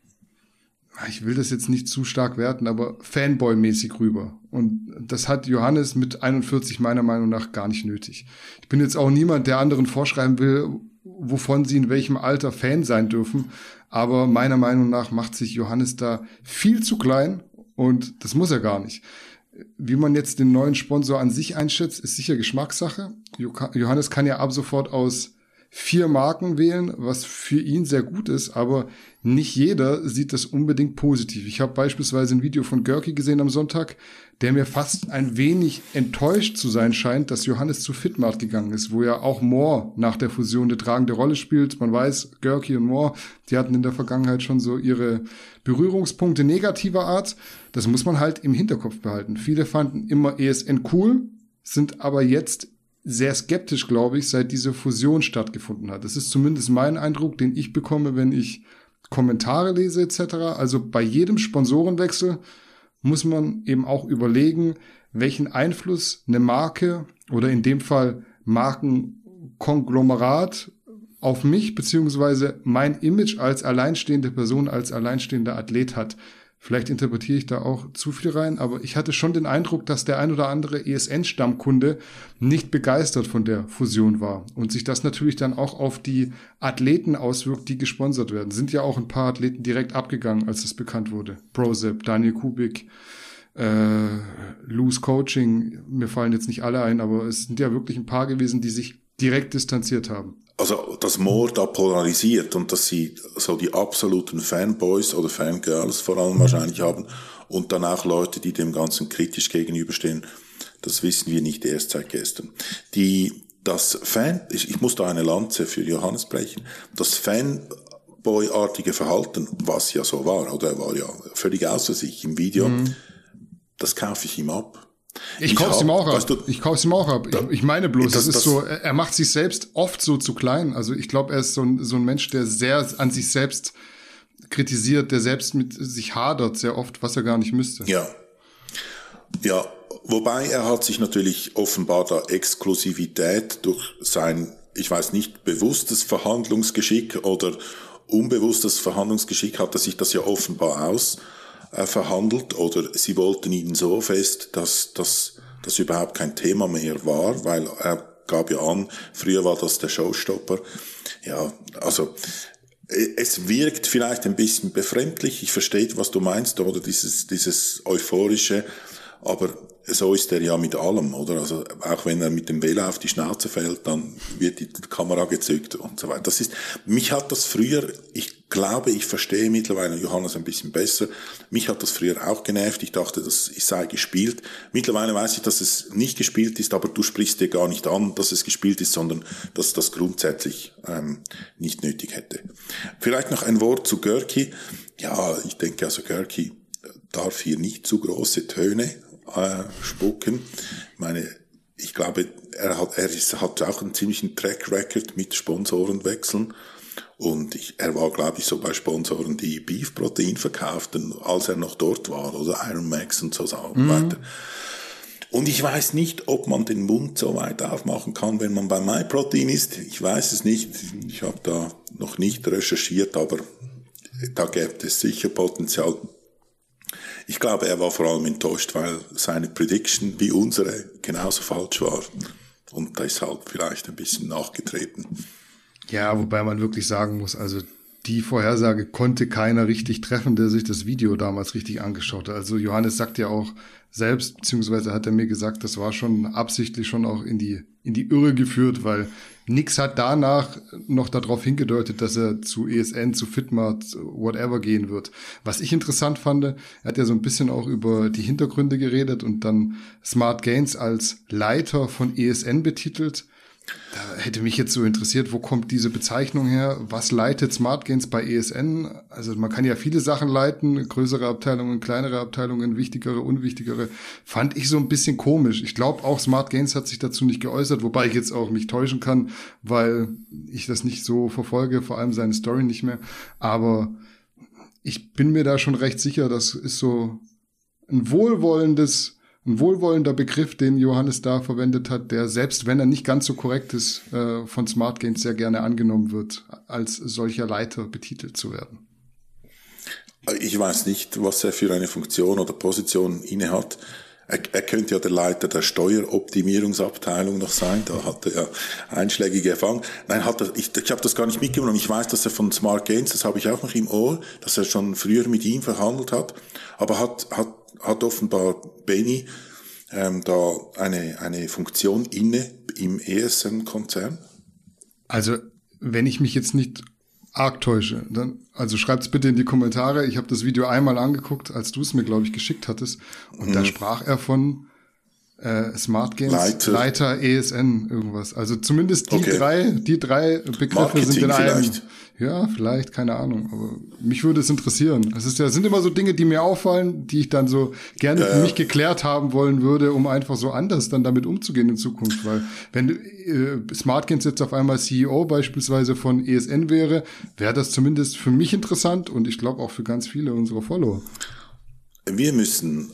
ich will das jetzt nicht zu stark werten, aber Fanboy-mäßig rüber. Und das hat Johannes mit 41 meiner Meinung nach gar nicht nötig. Ich bin jetzt auch niemand, der anderen vorschreiben will, wovon sie in welchem Alter Fan sein dürfen. Aber meiner Meinung nach macht sich Johannes da viel zu klein und das muss er gar nicht. Wie man jetzt den neuen Sponsor an sich einschätzt, ist sicher Geschmackssache. Johannes kann ja ab sofort aus vier Marken wählen, was für ihn sehr gut ist, aber nicht jeder sieht das unbedingt positiv. Ich habe beispielsweise ein Video von Görki gesehen am Sonntag, der mir fast ein wenig enttäuscht zu sein scheint, dass Johannes zu Fitmart gegangen ist, wo ja auch Moore nach der Fusion eine tragende Rolle spielt. Man weiß, Görki und Moore, die hatten in der Vergangenheit schon so ihre Berührungspunkte negativer Art. Das muss man halt im Hinterkopf behalten. Viele fanden immer ESN cool, sind aber jetzt sehr skeptisch, glaube ich, seit diese Fusion stattgefunden hat. Das ist zumindest mein Eindruck, den ich bekomme, wenn ich Kommentare lese etc. Also bei jedem Sponsorenwechsel muss man eben auch überlegen, welchen Einfluss eine Marke oder in dem Fall Markenkonglomerat auf mich beziehungsweise mein Image als alleinstehende Person, als alleinstehender Athlet hat. Vielleicht interpretiere ich da auch zu viel rein, aber ich hatte schon den Eindruck, dass der ein oder andere ESN-Stammkunde nicht begeistert von der Fusion war und sich das natürlich dann auch auf die Athleten auswirkt, die gesponsert werden. Sind ja auch ein paar Athleten direkt abgegangen, als es bekannt wurde. Prozep, Daniel Kubik, äh, Loose Coaching, mir fallen jetzt nicht alle ein, aber es sind ja wirklich ein paar gewesen, die sich direkt distanziert haben also dass Moore da polarisiert und dass sie so die absoluten Fanboys oder Fangirls vor allem wahrscheinlich haben und dann auch Leute, die dem Ganzen kritisch gegenüberstehen, das wissen wir nicht erst seit gestern. Die, das Fan, ich, muss da eine Lanze für Johannes brechen, das Fanboy-artige Verhalten, was ja so war, oder er war ja völlig außer sich im Video, mhm. das kaufe ich ihm ab. Ich, ich kauf's ihm auch ab. Du, ich kauf's ihm auch ab. Ich, ich meine bloß, das, das ist so, er macht sich selbst oft so zu klein. Also ich glaube, er ist so ein, so ein Mensch, der sehr an sich selbst kritisiert, der selbst mit sich hadert sehr oft, was er gar nicht müsste. Ja. Ja, wobei er hat sich natürlich offenbar da Exklusivität durch sein, ich weiß nicht, bewusstes Verhandlungsgeschick oder unbewusstes Verhandlungsgeschick hat er sich das ja offenbar aus äh, verhandelt oder sie wollten ihn so fest, dass das dass überhaupt kein Thema mehr war, weil er gab ja an, früher war das der Showstopper. Ja, also äh, es wirkt vielleicht ein bisschen befremdlich. Ich verstehe, was du meinst, oder dieses, dieses euphorische, aber so ist er ja mit allem, oder? Also auch wenn er mit dem Velo auf die Schnauze fällt, dann wird die Kamera gezückt und so weiter. Das ist, mich hat das früher, ich glaube, ich verstehe mittlerweile Johannes ein bisschen besser. Mich hat das früher auch genervt. Ich dachte, das sei gespielt. Mittlerweile weiß ich, dass es nicht gespielt ist, aber du sprichst dir gar nicht an, dass es gespielt ist, sondern dass das grundsätzlich ähm, nicht nötig hätte. Vielleicht noch ein Wort zu Görki. Ja, ich denke also Görki darf hier nicht zu große Töne äh, spucken. Ich meine, ich glaube, er hat, er ist, hat auch einen ziemlichen Track Record mit Sponsorenwechseln. Und ich, er war, glaube ich, so bei Sponsoren, die Beef-Protein verkauften, als er noch dort war, oder Iron Max und so mhm. weiter. Und ich weiß nicht, ob man den Mund so weit aufmachen kann, wenn man bei MyProtein ist. Ich weiß es nicht. Ich habe da noch nicht recherchiert, aber da gäbe es sicher Potenzial. Ich glaube, er war vor allem enttäuscht, weil seine Prediction wie unsere genauso falsch war. Und deshalb vielleicht ein bisschen nachgetreten. Ja, wobei man wirklich sagen muss, also die Vorhersage konnte keiner richtig treffen, der sich das Video damals richtig angeschaut hat. Also Johannes sagt ja auch selbst, beziehungsweise hat er mir gesagt, das war schon absichtlich schon auch in die, in die Irre geführt, weil nix hat danach noch darauf hingedeutet, dass er zu ESN, zu Fitmart, whatever gehen wird. Was ich interessant fand, er hat ja so ein bisschen auch über die Hintergründe geredet und dann Smart Gains als Leiter von ESN betitelt. Da hätte mich jetzt so interessiert, wo kommt diese Bezeichnung her? Was leitet Smart Gains bei ESN? Also man kann ja viele Sachen leiten, größere Abteilungen, kleinere Abteilungen, wichtigere, unwichtigere. Fand ich so ein bisschen komisch. Ich glaube auch Smart Gains hat sich dazu nicht geäußert, wobei ich jetzt auch mich täuschen kann, weil ich das nicht so verfolge, vor allem seine Story nicht mehr. Aber ich bin mir da schon recht sicher, das ist so ein wohlwollendes ein wohlwollender Begriff, den Johannes da verwendet hat, der selbst wenn er nicht ganz so korrekt ist, äh, von Smart Gains sehr gerne angenommen wird, als solcher Leiter betitelt zu werden. Ich weiß nicht, was er für eine Funktion oder Position inne hat. Er, er könnte ja der Leiter der Steueroptimierungsabteilung noch sein. Da hat er ja einschlägige Erfahrung. Nein, hat er, ich, ich habe das gar nicht mitgenommen. Ich weiß, dass er von Smart Gains, das habe ich auch noch im Ohr, dass er schon früher mit ihm verhandelt hat. Aber hat, hat hat offenbar Benny ähm, da eine, eine Funktion inne im ESN-Konzern? Also, wenn ich mich jetzt nicht arg täusche, dann, also schreibt's bitte in die Kommentare. Ich habe das Video einmal angeguckt, als du es mir, glaube ich, geschickt hattest. Und mhm. da sprach er von äh, Smart Games Leiter. Leiter ESN irgendwas. Also zumindest die okay. drei, die drei Begriffe Marketing sind in einem. Vielleicht. Ja, vielleicht, keine Ahnung. Aber mich würde es interessieren. Es ist ja, sind immer so Dinge, die mir auffallen, die ich dann so gerne ja, für mich geklärt haben wollen würde, um einfach so anders dann damit umzugehen in Zukunft. Weil wenn äh, Smart Games jetzt auf einmal CEO beispielsweise von ESN wäre, wäre das zumindest für mich interessant und ich glaube auch für ganz viele unserer Follower. Wir müssen,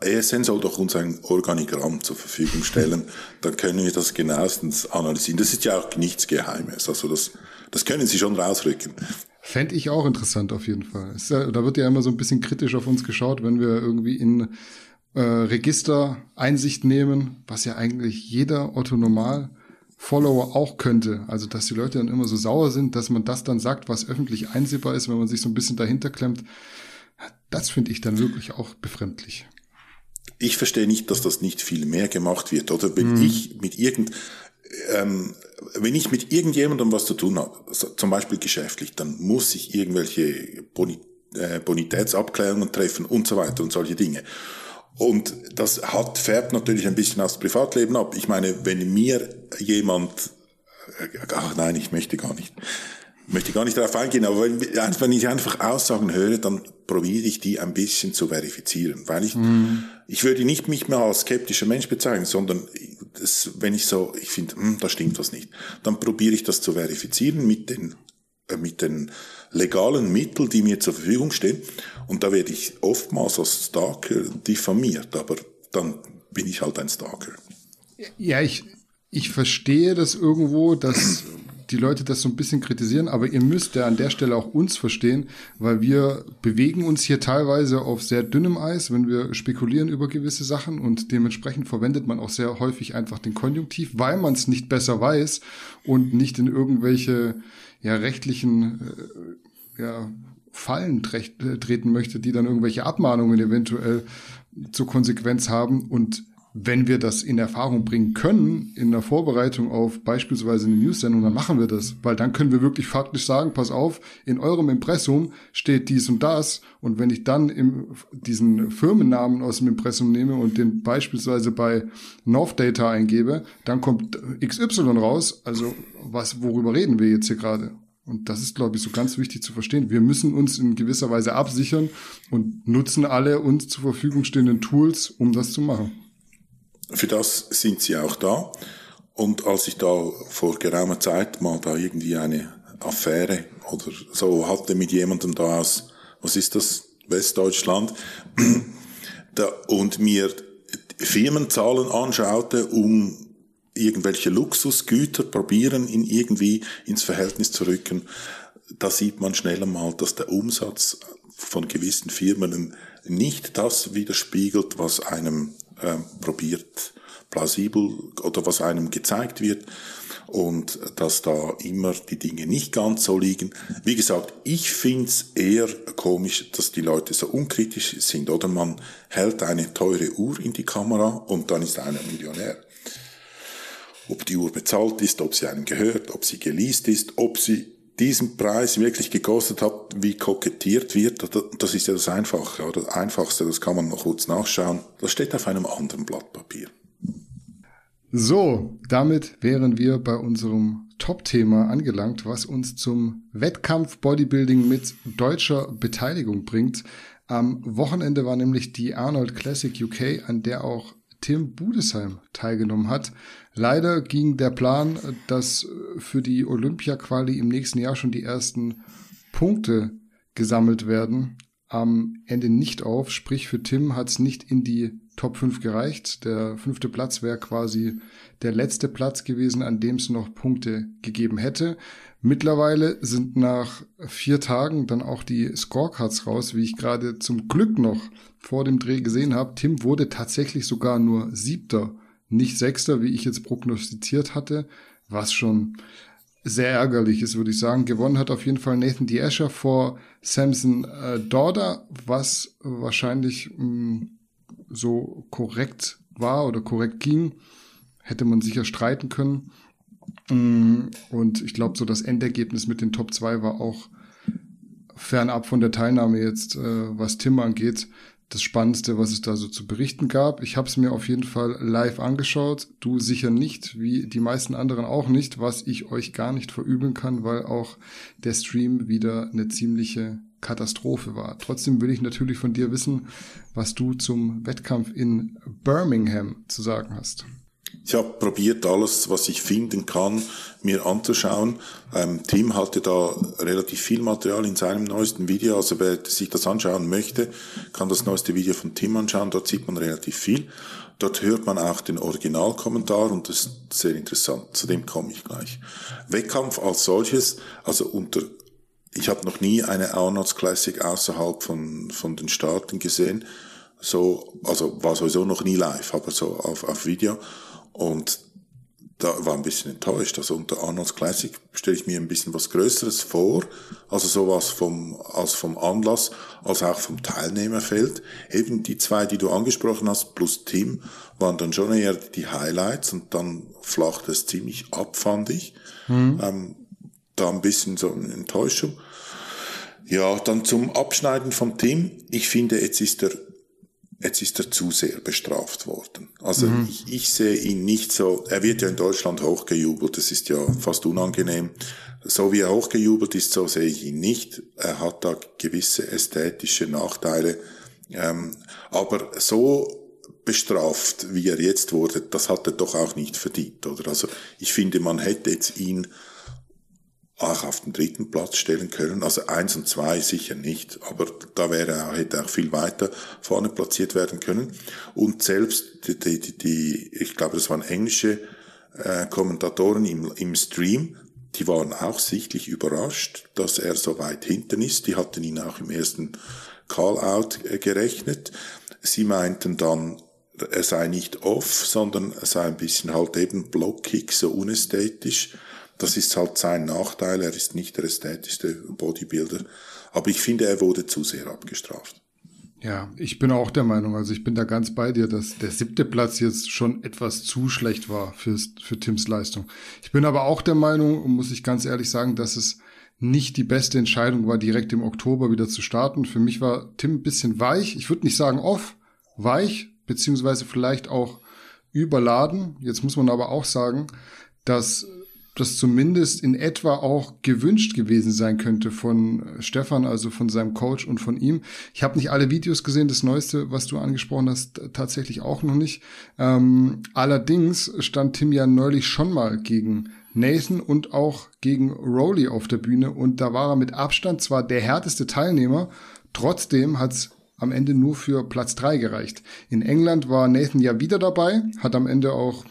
ESN soll doch uns ein Organigramm zur Verfügung stellen, dann können wir das genauestens analysieren. Das ist ja auch nichts Geheimes, also das, das können Sie schon rausrücken. Fände ich auch interessant auf jeden Fall. Ja, da wird ja immer so ein bisschen kritisch auf uns geschaut, wenn wir irgendwie in äh, Register Einsicht nehmen, was ja eigentlich jeder Otto Normal Follower auch könnte. Also, dass die Leute dann immer so sauer sind, dass man das dann sagt, was öffentlich einsehbar ist, wenn man sich so ein bisschen dahinter klemmt. Das finde ich dann wirklich auch befremdlich. Ich verstehe nicht, dass das nicht viel mehr gemacht wird. Oder wenn hm. ich mit irgend, ähm, wenn ich mit irgendjemandem was zu tun habe, zum Beispiel geschäftlich, dann muss ich irgendwelche Boni äh, Bonitätsabklärungen treffen und so weiter und solche Dinge. Und das hat, färbt natürlich ein bisschen aufs Privatleben ab. Ich meine, wenn mir jemand, äh, ach nein, ich möchte gar nicht, möchte gar nicht darauf eingehen, aber wenn, wenn ich einfach Aussagen höre, dann probiere ich die ein bisschen zu verifizieren, weil ich, mm. ich würde nicht mich mehr als skeptischer Mensch bezeichnen, sondern das, wenn ich so, ich finde, hm, da stimmt was nicht, dann probiere ich das zu verifizieren mit den, äh, mit den legalen Mitteln, die mir zur Verfügung stehen. Und da werde ich oftmals als Stalker diffamiert, aber dann bin ich halt ein Stalker. Ja, ich, ich verstehe das irgendwo, dass die Leute das so ein bisschen kritisieren, aber ihr müsst ja an der Stelle auch uns verstehen, weil wir bewegen uns hier teilweise auf sehr dünnem Eis, wenn wir spekulieren über gewisse Sachen und dementsprechend verwendet man auch sehr häufig einfach den Konjunktiv, weil man es nicht besser weiß und nicht in irgendwelche ja rechtlichen äh, ja, Fallen treten möchte, die dann irgendwelche Abmahnungen eventuell zur Konsequenz haben und wenn wir das in Erfahrung bringen können, in der Vorbereitung auf beispielsweise eine News-Sendung, dann machen wir das. Weil dann können wir wirklich faktisch sagen, pass auf, in eurem Impressum steht dies und das. Und wenn ich dann im, diesen Firmennamen aus dem Impressum nehme und den beispielsweise bei North Data eingebe, dann kommt XY raus. Also was, worüber reden wir jetzt hier gerade? Und das ist, glaube ich, so ganz wichtig zu verstehen. Wir müssen uns in gewisser Weise absichern und nutzen alle uns zur Verfügung stehenden Tools, um das zu machen. Für das sind sie auch da. Und als ich da vor geraumer Zeit mal da irgendwie eine, Affäre oder so hatte mit jemandem da aus, was ist das, Westdeutschland, da, und mir Firmenzahlen anschaute, um irgendwelche Luxusgüter probieren, in irgendwie ins Verhältnis zu rücken, da sieht man schnell einmal, dass der Umsatz von gewissen Firmen nicht das widerspiegelt, was einem äh, probiert plausibel oder was einem gezeigt wird und dass da immer die Dinge nicht ganz so liegen. Wie gesagt, ich find's eher komisch, dass die Leute so unkritisch sind oder man hält eine teure Uhr in die Kamera und dann ist einer Millionär. Ob die Uhr bezahlt ist, ob sie einem gehört, ob sie geleast ist, ob sie diesen Preis wirklich gekostet hat, wie kokettiert wird, das ist ja das Einfache oder das Einfachste, das kann man noch kurz nachschauen. Das steht auf einem anderen Blatt Papier. So, damit wären wir bei unserem Top-Thema angelangt, was uns zum Wettkampf Bodybuilding mit deutscher Beteiligung bringt. Am Wochenende war nämlich die Arnold Classic UK, an der auch Tim Budesheim teilgenommen hat. Leider ging der Plan, dass für die Olympia-Quali im nächsten Jahr schon die ersten Punkte gesammelt werden, am Ende nicht auf. Sprich, für Tim hat es nicht in die Top 5 gereicht. Der fünfte Platz wäre quasi der letzte Platz gewesen, an dem es noch Punkte gegeben hätte. Mittlerweile sind nach vier Tagen dann auch die Scorecards raus, wie ich gerade zum Glück noch vor dem Dreh gesehen habe. Tim wurde tatsächlich sogar nur siebter, nicht sechster, wie ich jetzt prognostiziert hatte, was schon sehr ärgerlich ist, würde ich sagen. Gewonnen hat auf jeden Fall Nathan D'Asher vor Samson äh, Dorda, was wahrscheinlich mh, mm, so korrekt war oder korrekt ging. Hätte man sicher streiten können. Mm, und ich glaube, so das Endergebnis mit den Top 2 war auch fernab von der Teilnahme jetzt, äh, was Tim angeht, das Spannendste, was es da so zu berichten gab. Ich habe es mir auf jeden Fall live angeschaut. Du sicher nicht, wie die meisten anderen auch nicht, was ich euch gar nicht verübeln kann, weil auch der Stream wieder eine ziemliche Katastrophe war. Trotzdem will ich natürlich von dir wissen, was du zum Wettkampf in Birmingham zu sagen hast. Ich habe probiert, alles, was ich finden kann, mir anzuschauen. Ähm, Tim hatte da relativ viel Material in seinem neuesten Video. Also wer sich das anschauen möchte, kann das neueste Video von Tim anschauen. Dort sieht man relativ viel. Dort hört man auch den Originalkommentar und das ist sehr interessant. Zu dem komme ich gleich. Wettkampf als solches, also unter ich habe noch nie eine Arnolds Classic außerhalb von, von den Staaten gesehen. So, also war sowieso noch nie live, aber so auf, auf Video. Und da war ein bisschen enttäuscht. Also unter Arnold's Classic stelle ich mir ein bisschen was Größeres vor, also sowas vom, als vom Anlass, als auch vom Teilnehmerfeld. Eben die zwei, die du angesprochen hast, plus Tim, waren dann schon eher die Highlights und dann flacht es ziemlich ab, fand ich. Mhm. Ähm, da ein bisschen so eine Enttäuschung. Ja, dann zum Abschneiden vom Tim. Ich finde, jetzt ist er jetzt ist er zu sehr bestraft worden. Also mhm. ich, ich sehe ihn nicht so, er wird ja in Deutschland hochgejubelt, das ist ja fast unangenehm. So wie er hochgejubelt ist, so sehe ich ihn nicht. Er hat da gewisse ästhetische Nachteile. Ähm, aber so bestraft, wie er jetzt wurde, das hat er doch auch nicht verdient, oder? Also ich finde, man hätte jetzt ihn auch auf den dritten Platz stellen können. Also eins und zwei sicher nicht, aber da wäre er, hätte auch viel weiter vorne platziert werden können. Und selbst die, die, die ich glaube, das waren englische äh, Kommentatoren im, im Stream, die waren auch sichtlich überrascht, dass er so weit hinten ist. Die hatten ihn auch im ersten Call-out äh, gerechnet. Sie meinten dann, er sei nicht off, sondern er sei ein bisschen halt eben Blockkick, so unästhetisch das ist halt sein Nachteil. Er ist nicht der ästhetischste Bodybuilder. Aber ich finde, er wurde zu sehr abgestraft. Ja, ich bin auch der Meinung, also ich bin da ganz bei dir, dass der siebte Platz jetzt schon etwas zu schlecht war fürs, für Tims Leistung. Ich bin aber auch der Meinung, muss ich ganz ehrlich sagen, dass es nicht die beste Entscheidung war, direkt im Oktober wieder zu starten. Für mich war Tim ein bisschen weich. Ich würde nicht sagen off, weich, beziehungsweise vielleicht auch überladen. Jetzt muss man aber auch sagen, dass das zumindest in etwa auch gewünscht gewesen sein könnte von Stefan, also von seinem Coach und von ihm. Ich habe nicht alle Videos gesehen, das Neueste, was du angesprochen hast, tatsächlich auch noch nicht. Ähm, allerdings stand Tim ja neulich schon mal gegen Nathan und auch gegen Rowley auf der Bühne und da war er mit Abstand zwar der härteste Teilnehmer, trotzdem hat's am Ende nur für Platz drei gereicht. In England war Nathan ja wieder dabei, hat am Ende auch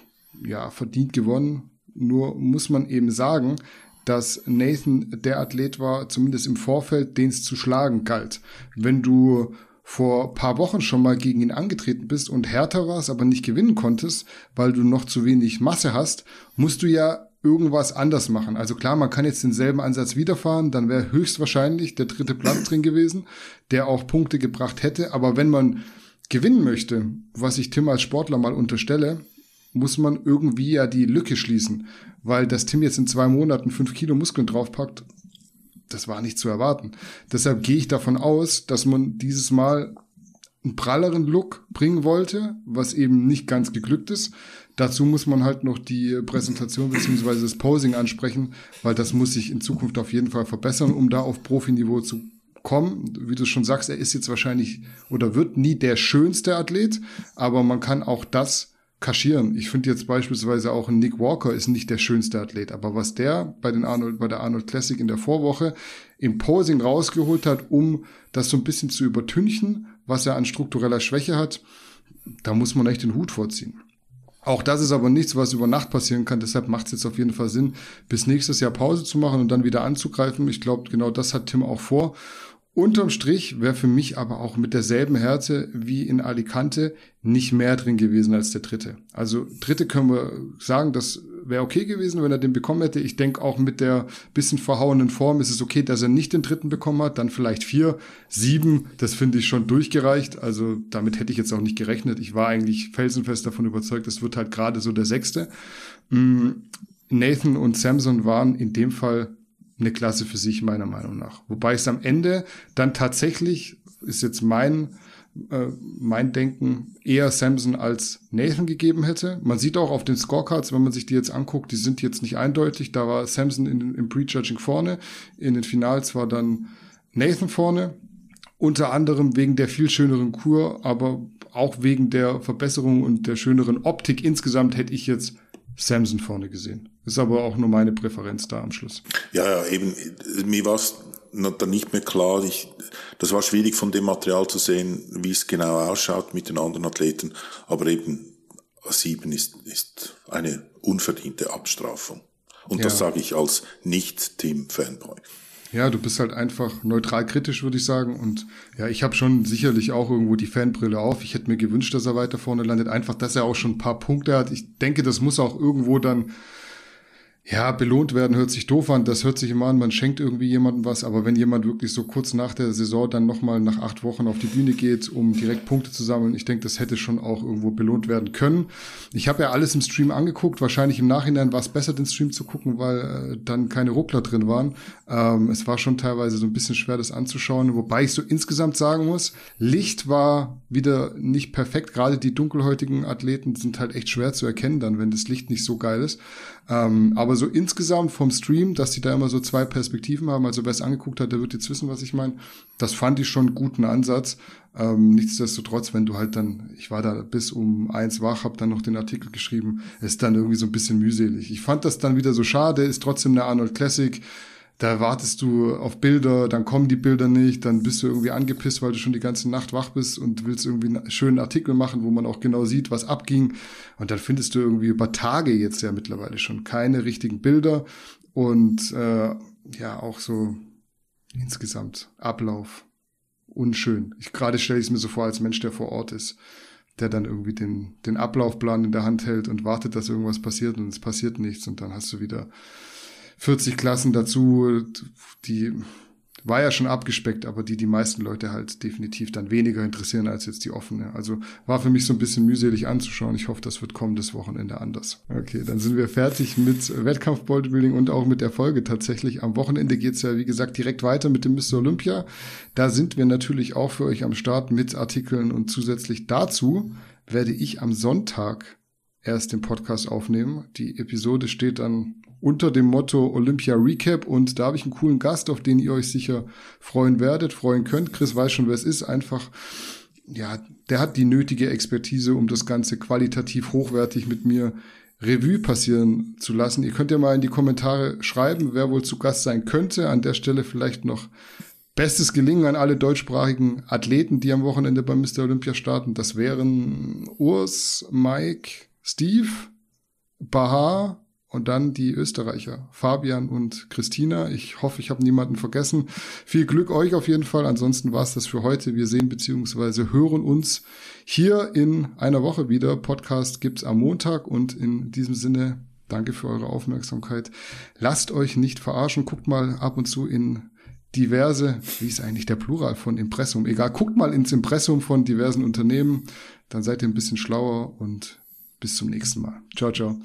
ja verdient gewonnen, nur muss man eben sagen, dass Nathan der Athlet war, zumindest im Vorfeld, den es zu schlagen galt. Wenn du vor paar Wochen schon mal gegen ihn angetreten bist und härter warst, aber nicht gewinnen konntest, weil du noch zu wenig Masse hast, musst du ja irgendwas anders machen. Also klar, man kann jetzt denselben Ansatz wiederfahren, dann wäre höchstwahrscheinlich der dritte Platz drin gewesen, der auch Punkte gebracht hätte. Aber wenn man gewinnen möchte, was ich Tim als Sportler mal unterstelle, muss man irgendwie ja die Lücke schließen. Weil das Tim jetzt in zwei Monaten fünf Kilo Muskeln draufpackt, das war nicht zu erwarten. Deshalb gehe ich davon aus, dass man dieses Mal einen pralleren Look bringen wollte, was eben nicht ganz geglückt ist. Dazu muss man halt noch die Präsentation beziehungsweise das Posing ansprechen, weil das muss sich in Zukunft auf jeden Fall verbessern, um da auf Profiniveau zu kommen. Wie du schon sagst, er ist jetzt wahrscheinlich oder wird nie der schönste Athlet, aber man kann auch das kaschieren. Ich finde jetzt beispielsweise auch Nick Walker ist nicht der schönste Athlet, aber was der bei den Arnold, bei der Arnold Classic in der Vorwoche im Posing rausgeholt hat, um das so ein bisschen zu übertünchen, was er an struktureller Schwäche hat, da muss man echt den Hut vorziehen. Auch das ist aber nichts, was über Nacht passieren kann. Deshalb macht es jetzt auf jeden Fall Sinn, bis nächstes Jahr Pause zu machen und dann wieder anzugreifen. Ich glaube, genau das hat Tim auch vor. Unterm Strich wäre für mich aber auch mit derselben Härte wie in Alicante nicht mehr drin gewesen als der dritte. Also dritte können wir sagen, das wäre okay gewesen, wenn er den bekommen hätte. Ich denke auch mit der bisschen verhauenen Form ist es okay, dass er nicht den dritten bekommen hat, dann vielleicht vier, sieben, das finde ich schon durchgereicht. Also damit hätte ich jetzt auch nicht gerechnet. Ich war eigentlich felsenfest davon überzeugt, es wird halt gerade so der sechste. Mm, Nathan und Samson waren in dem Fall eine Klasse für sich, meiner Meinung nach. Wobei es am Ende dann tatsächlich, ist jetzt mein, äh, mein Denken, eher Samson als Nathan gegeben hätte. Man sieht auch auf den Scorecards, wenn man sich die jetzt anguckt, die sind jetzt nicht eindeutig. Da war Samson in, im Prejudging vorne. In den Finals war dann Nathan vorne. Unter anderem wegen der viel schöneren Kur, aber auch wegen der Verbesserung und der schöneren Optik insgesamt hätte ich jetzt Samson vorne gesehen. Ist aber auch nur meine Präferenz da am Schluss. Ja, ja, eben, mir war es dann nicht mehr klar. Ich, das war schwierig von dem Material zu sehen, wie es genau ausschaut mit den anderen Athleten. Aber eben, sieben ist, ist eine unverdiente Abstrafung. Und ja. das sage ich als Nicht-Team-Fanboy. Ja, du bist halt einfach neutral kritisch, würde ich sagen. Und ja, ich habe schon sicherlich auch irgendwo die Fanbrille auf. Ich hätte mir gewünscht, dass er weiter vorne landet. Einfach, dass er auch schon ein paar Punkte hat. Ich denke, das muss auch irgendwo dann ja, belohnt werden hört sich doof an. Das hört sich immer an, man schenkt irgendwie jemandem was. Aber wenn jemand wirklich so kurz nach der Saison dann nochmal nach acht Wochen auf die Bühne geht, um direkt Punkte zu sammeln, ich denke, das hätte schon auch irgendwo belohnt werden können. Ich habe ja alles im Stream angeguckt. Wahrscheinlich im Nachhinein war es besser, den Stream zu gucken, weil äh, dann keine Ruckler drin waren. Ähm, es war schon teilweise so ein bisschen schwer, das anzuschauen. Wobei ich so insgesamt sagen muss, Licht war wieder nicht perfekt. Gerade die dunkelhäutigen Athleten sind halt echt schwer zu erkennen dann, wenn das Licht nicht so geil ist. Ähm, aber so insgesamt vom Stream, dass die da immer so zwei Perspektiven haben, also wer es angeguckt hat, der wird jetzt wissen, was ich meine. Das fand ich schon einen guten Ansatz. Ähm, nichtsdestotrotz, wenn du halt dann, ich war da bis um eins wach, hab dann noch den Artikel geschrieben, ist dann irgendwie so ein bisschen mühselig. Ich fand das dann wieder so schade, ist trotzdem eine Arnold Classic da wartest du auf Bilder, dann kommen die Bilder nicht, dann bist du irgendwie angepisst, weil du schon die ganze Nacht wach bist und willst irgendwie einen schönen Artikel machen, wo man auch genau sieht, was abging. Und dann findest du irgendwie über Tage jetzt ja mittlerweile schon keine richtigen Bilder und äh, ja auch so insgesamt Ablauf unschön. Ich gerade stelle ich es mir so vor als Mensch, der vor Ort ist, der dann irgendwie den den Ablaufplan in der Hand hält und wartet, dass irgendwas passiert und es passiert nichts und dann hast du wieder 40 Klassen dazu, die war ja schon abgespeckt, aber die die meisten Leute halt definitiv dann weniger interessieren als jetzt die offene. Also war für mich so ein bisschen mühselig anzuschauen. Ich hoffe, das wird kommendes Wochenende anders. Okay, dann sind wir fertig mit Wettkampf Bodybuilding und auch mit der Folge tatsächlich. Am Wochenende geht's ja, wie gesagt, direkt weiter mit dem Mr. Olympia. Da sind wir natürlich auch für euch am Start mit Artikeln und zusätzlich dazu werde ich am Sonntag erst den Podcast aufnehmen. Die Episode steht dann unter dem Motto Olympia Recap und da habe ich einen coolen Gast, auf den ihr euch sicher freuen werdet, freuen könnt. Chris weiß schon, wer es ist. Einfach, ja, der hat die nötige Expertise, um das Ganze qualitativ hochwertig mit mir Revue passieren zu lassen. Ihr könnt ja mal in die Kommentare schreiben, wer wohl zu Gast sein könnte. An der Stelle vielleicht noch bestes Gelingen an alle deutschsprachigen Athleten, die am Wochenende bei Mr. Olympia starten. Das wären Urs, Mike, Steve, Baha und dann die Österreicher, Fabian und Christina. Ich hoffe, ich habe niemanden vergessen. Viel Glück euch auf jeden Fall. Ansonsten war es das für heute. Wir sehen bzw. hören uns hier in einer Woche wieder. Podcast gibt's am Montag und in diesem Sinne danke für eure Aufmerksamkeit. Lasst euch nicht verarschen. Guckt mal ab und zu in diverse, wie ist eigentlich der Plural von Impressum? Egal, guckt mal ins Impressum von diversen Unternehmen, dann seid ihr ein bisschen schlauer und bis zum nächsten Mal. Ciao, ciao.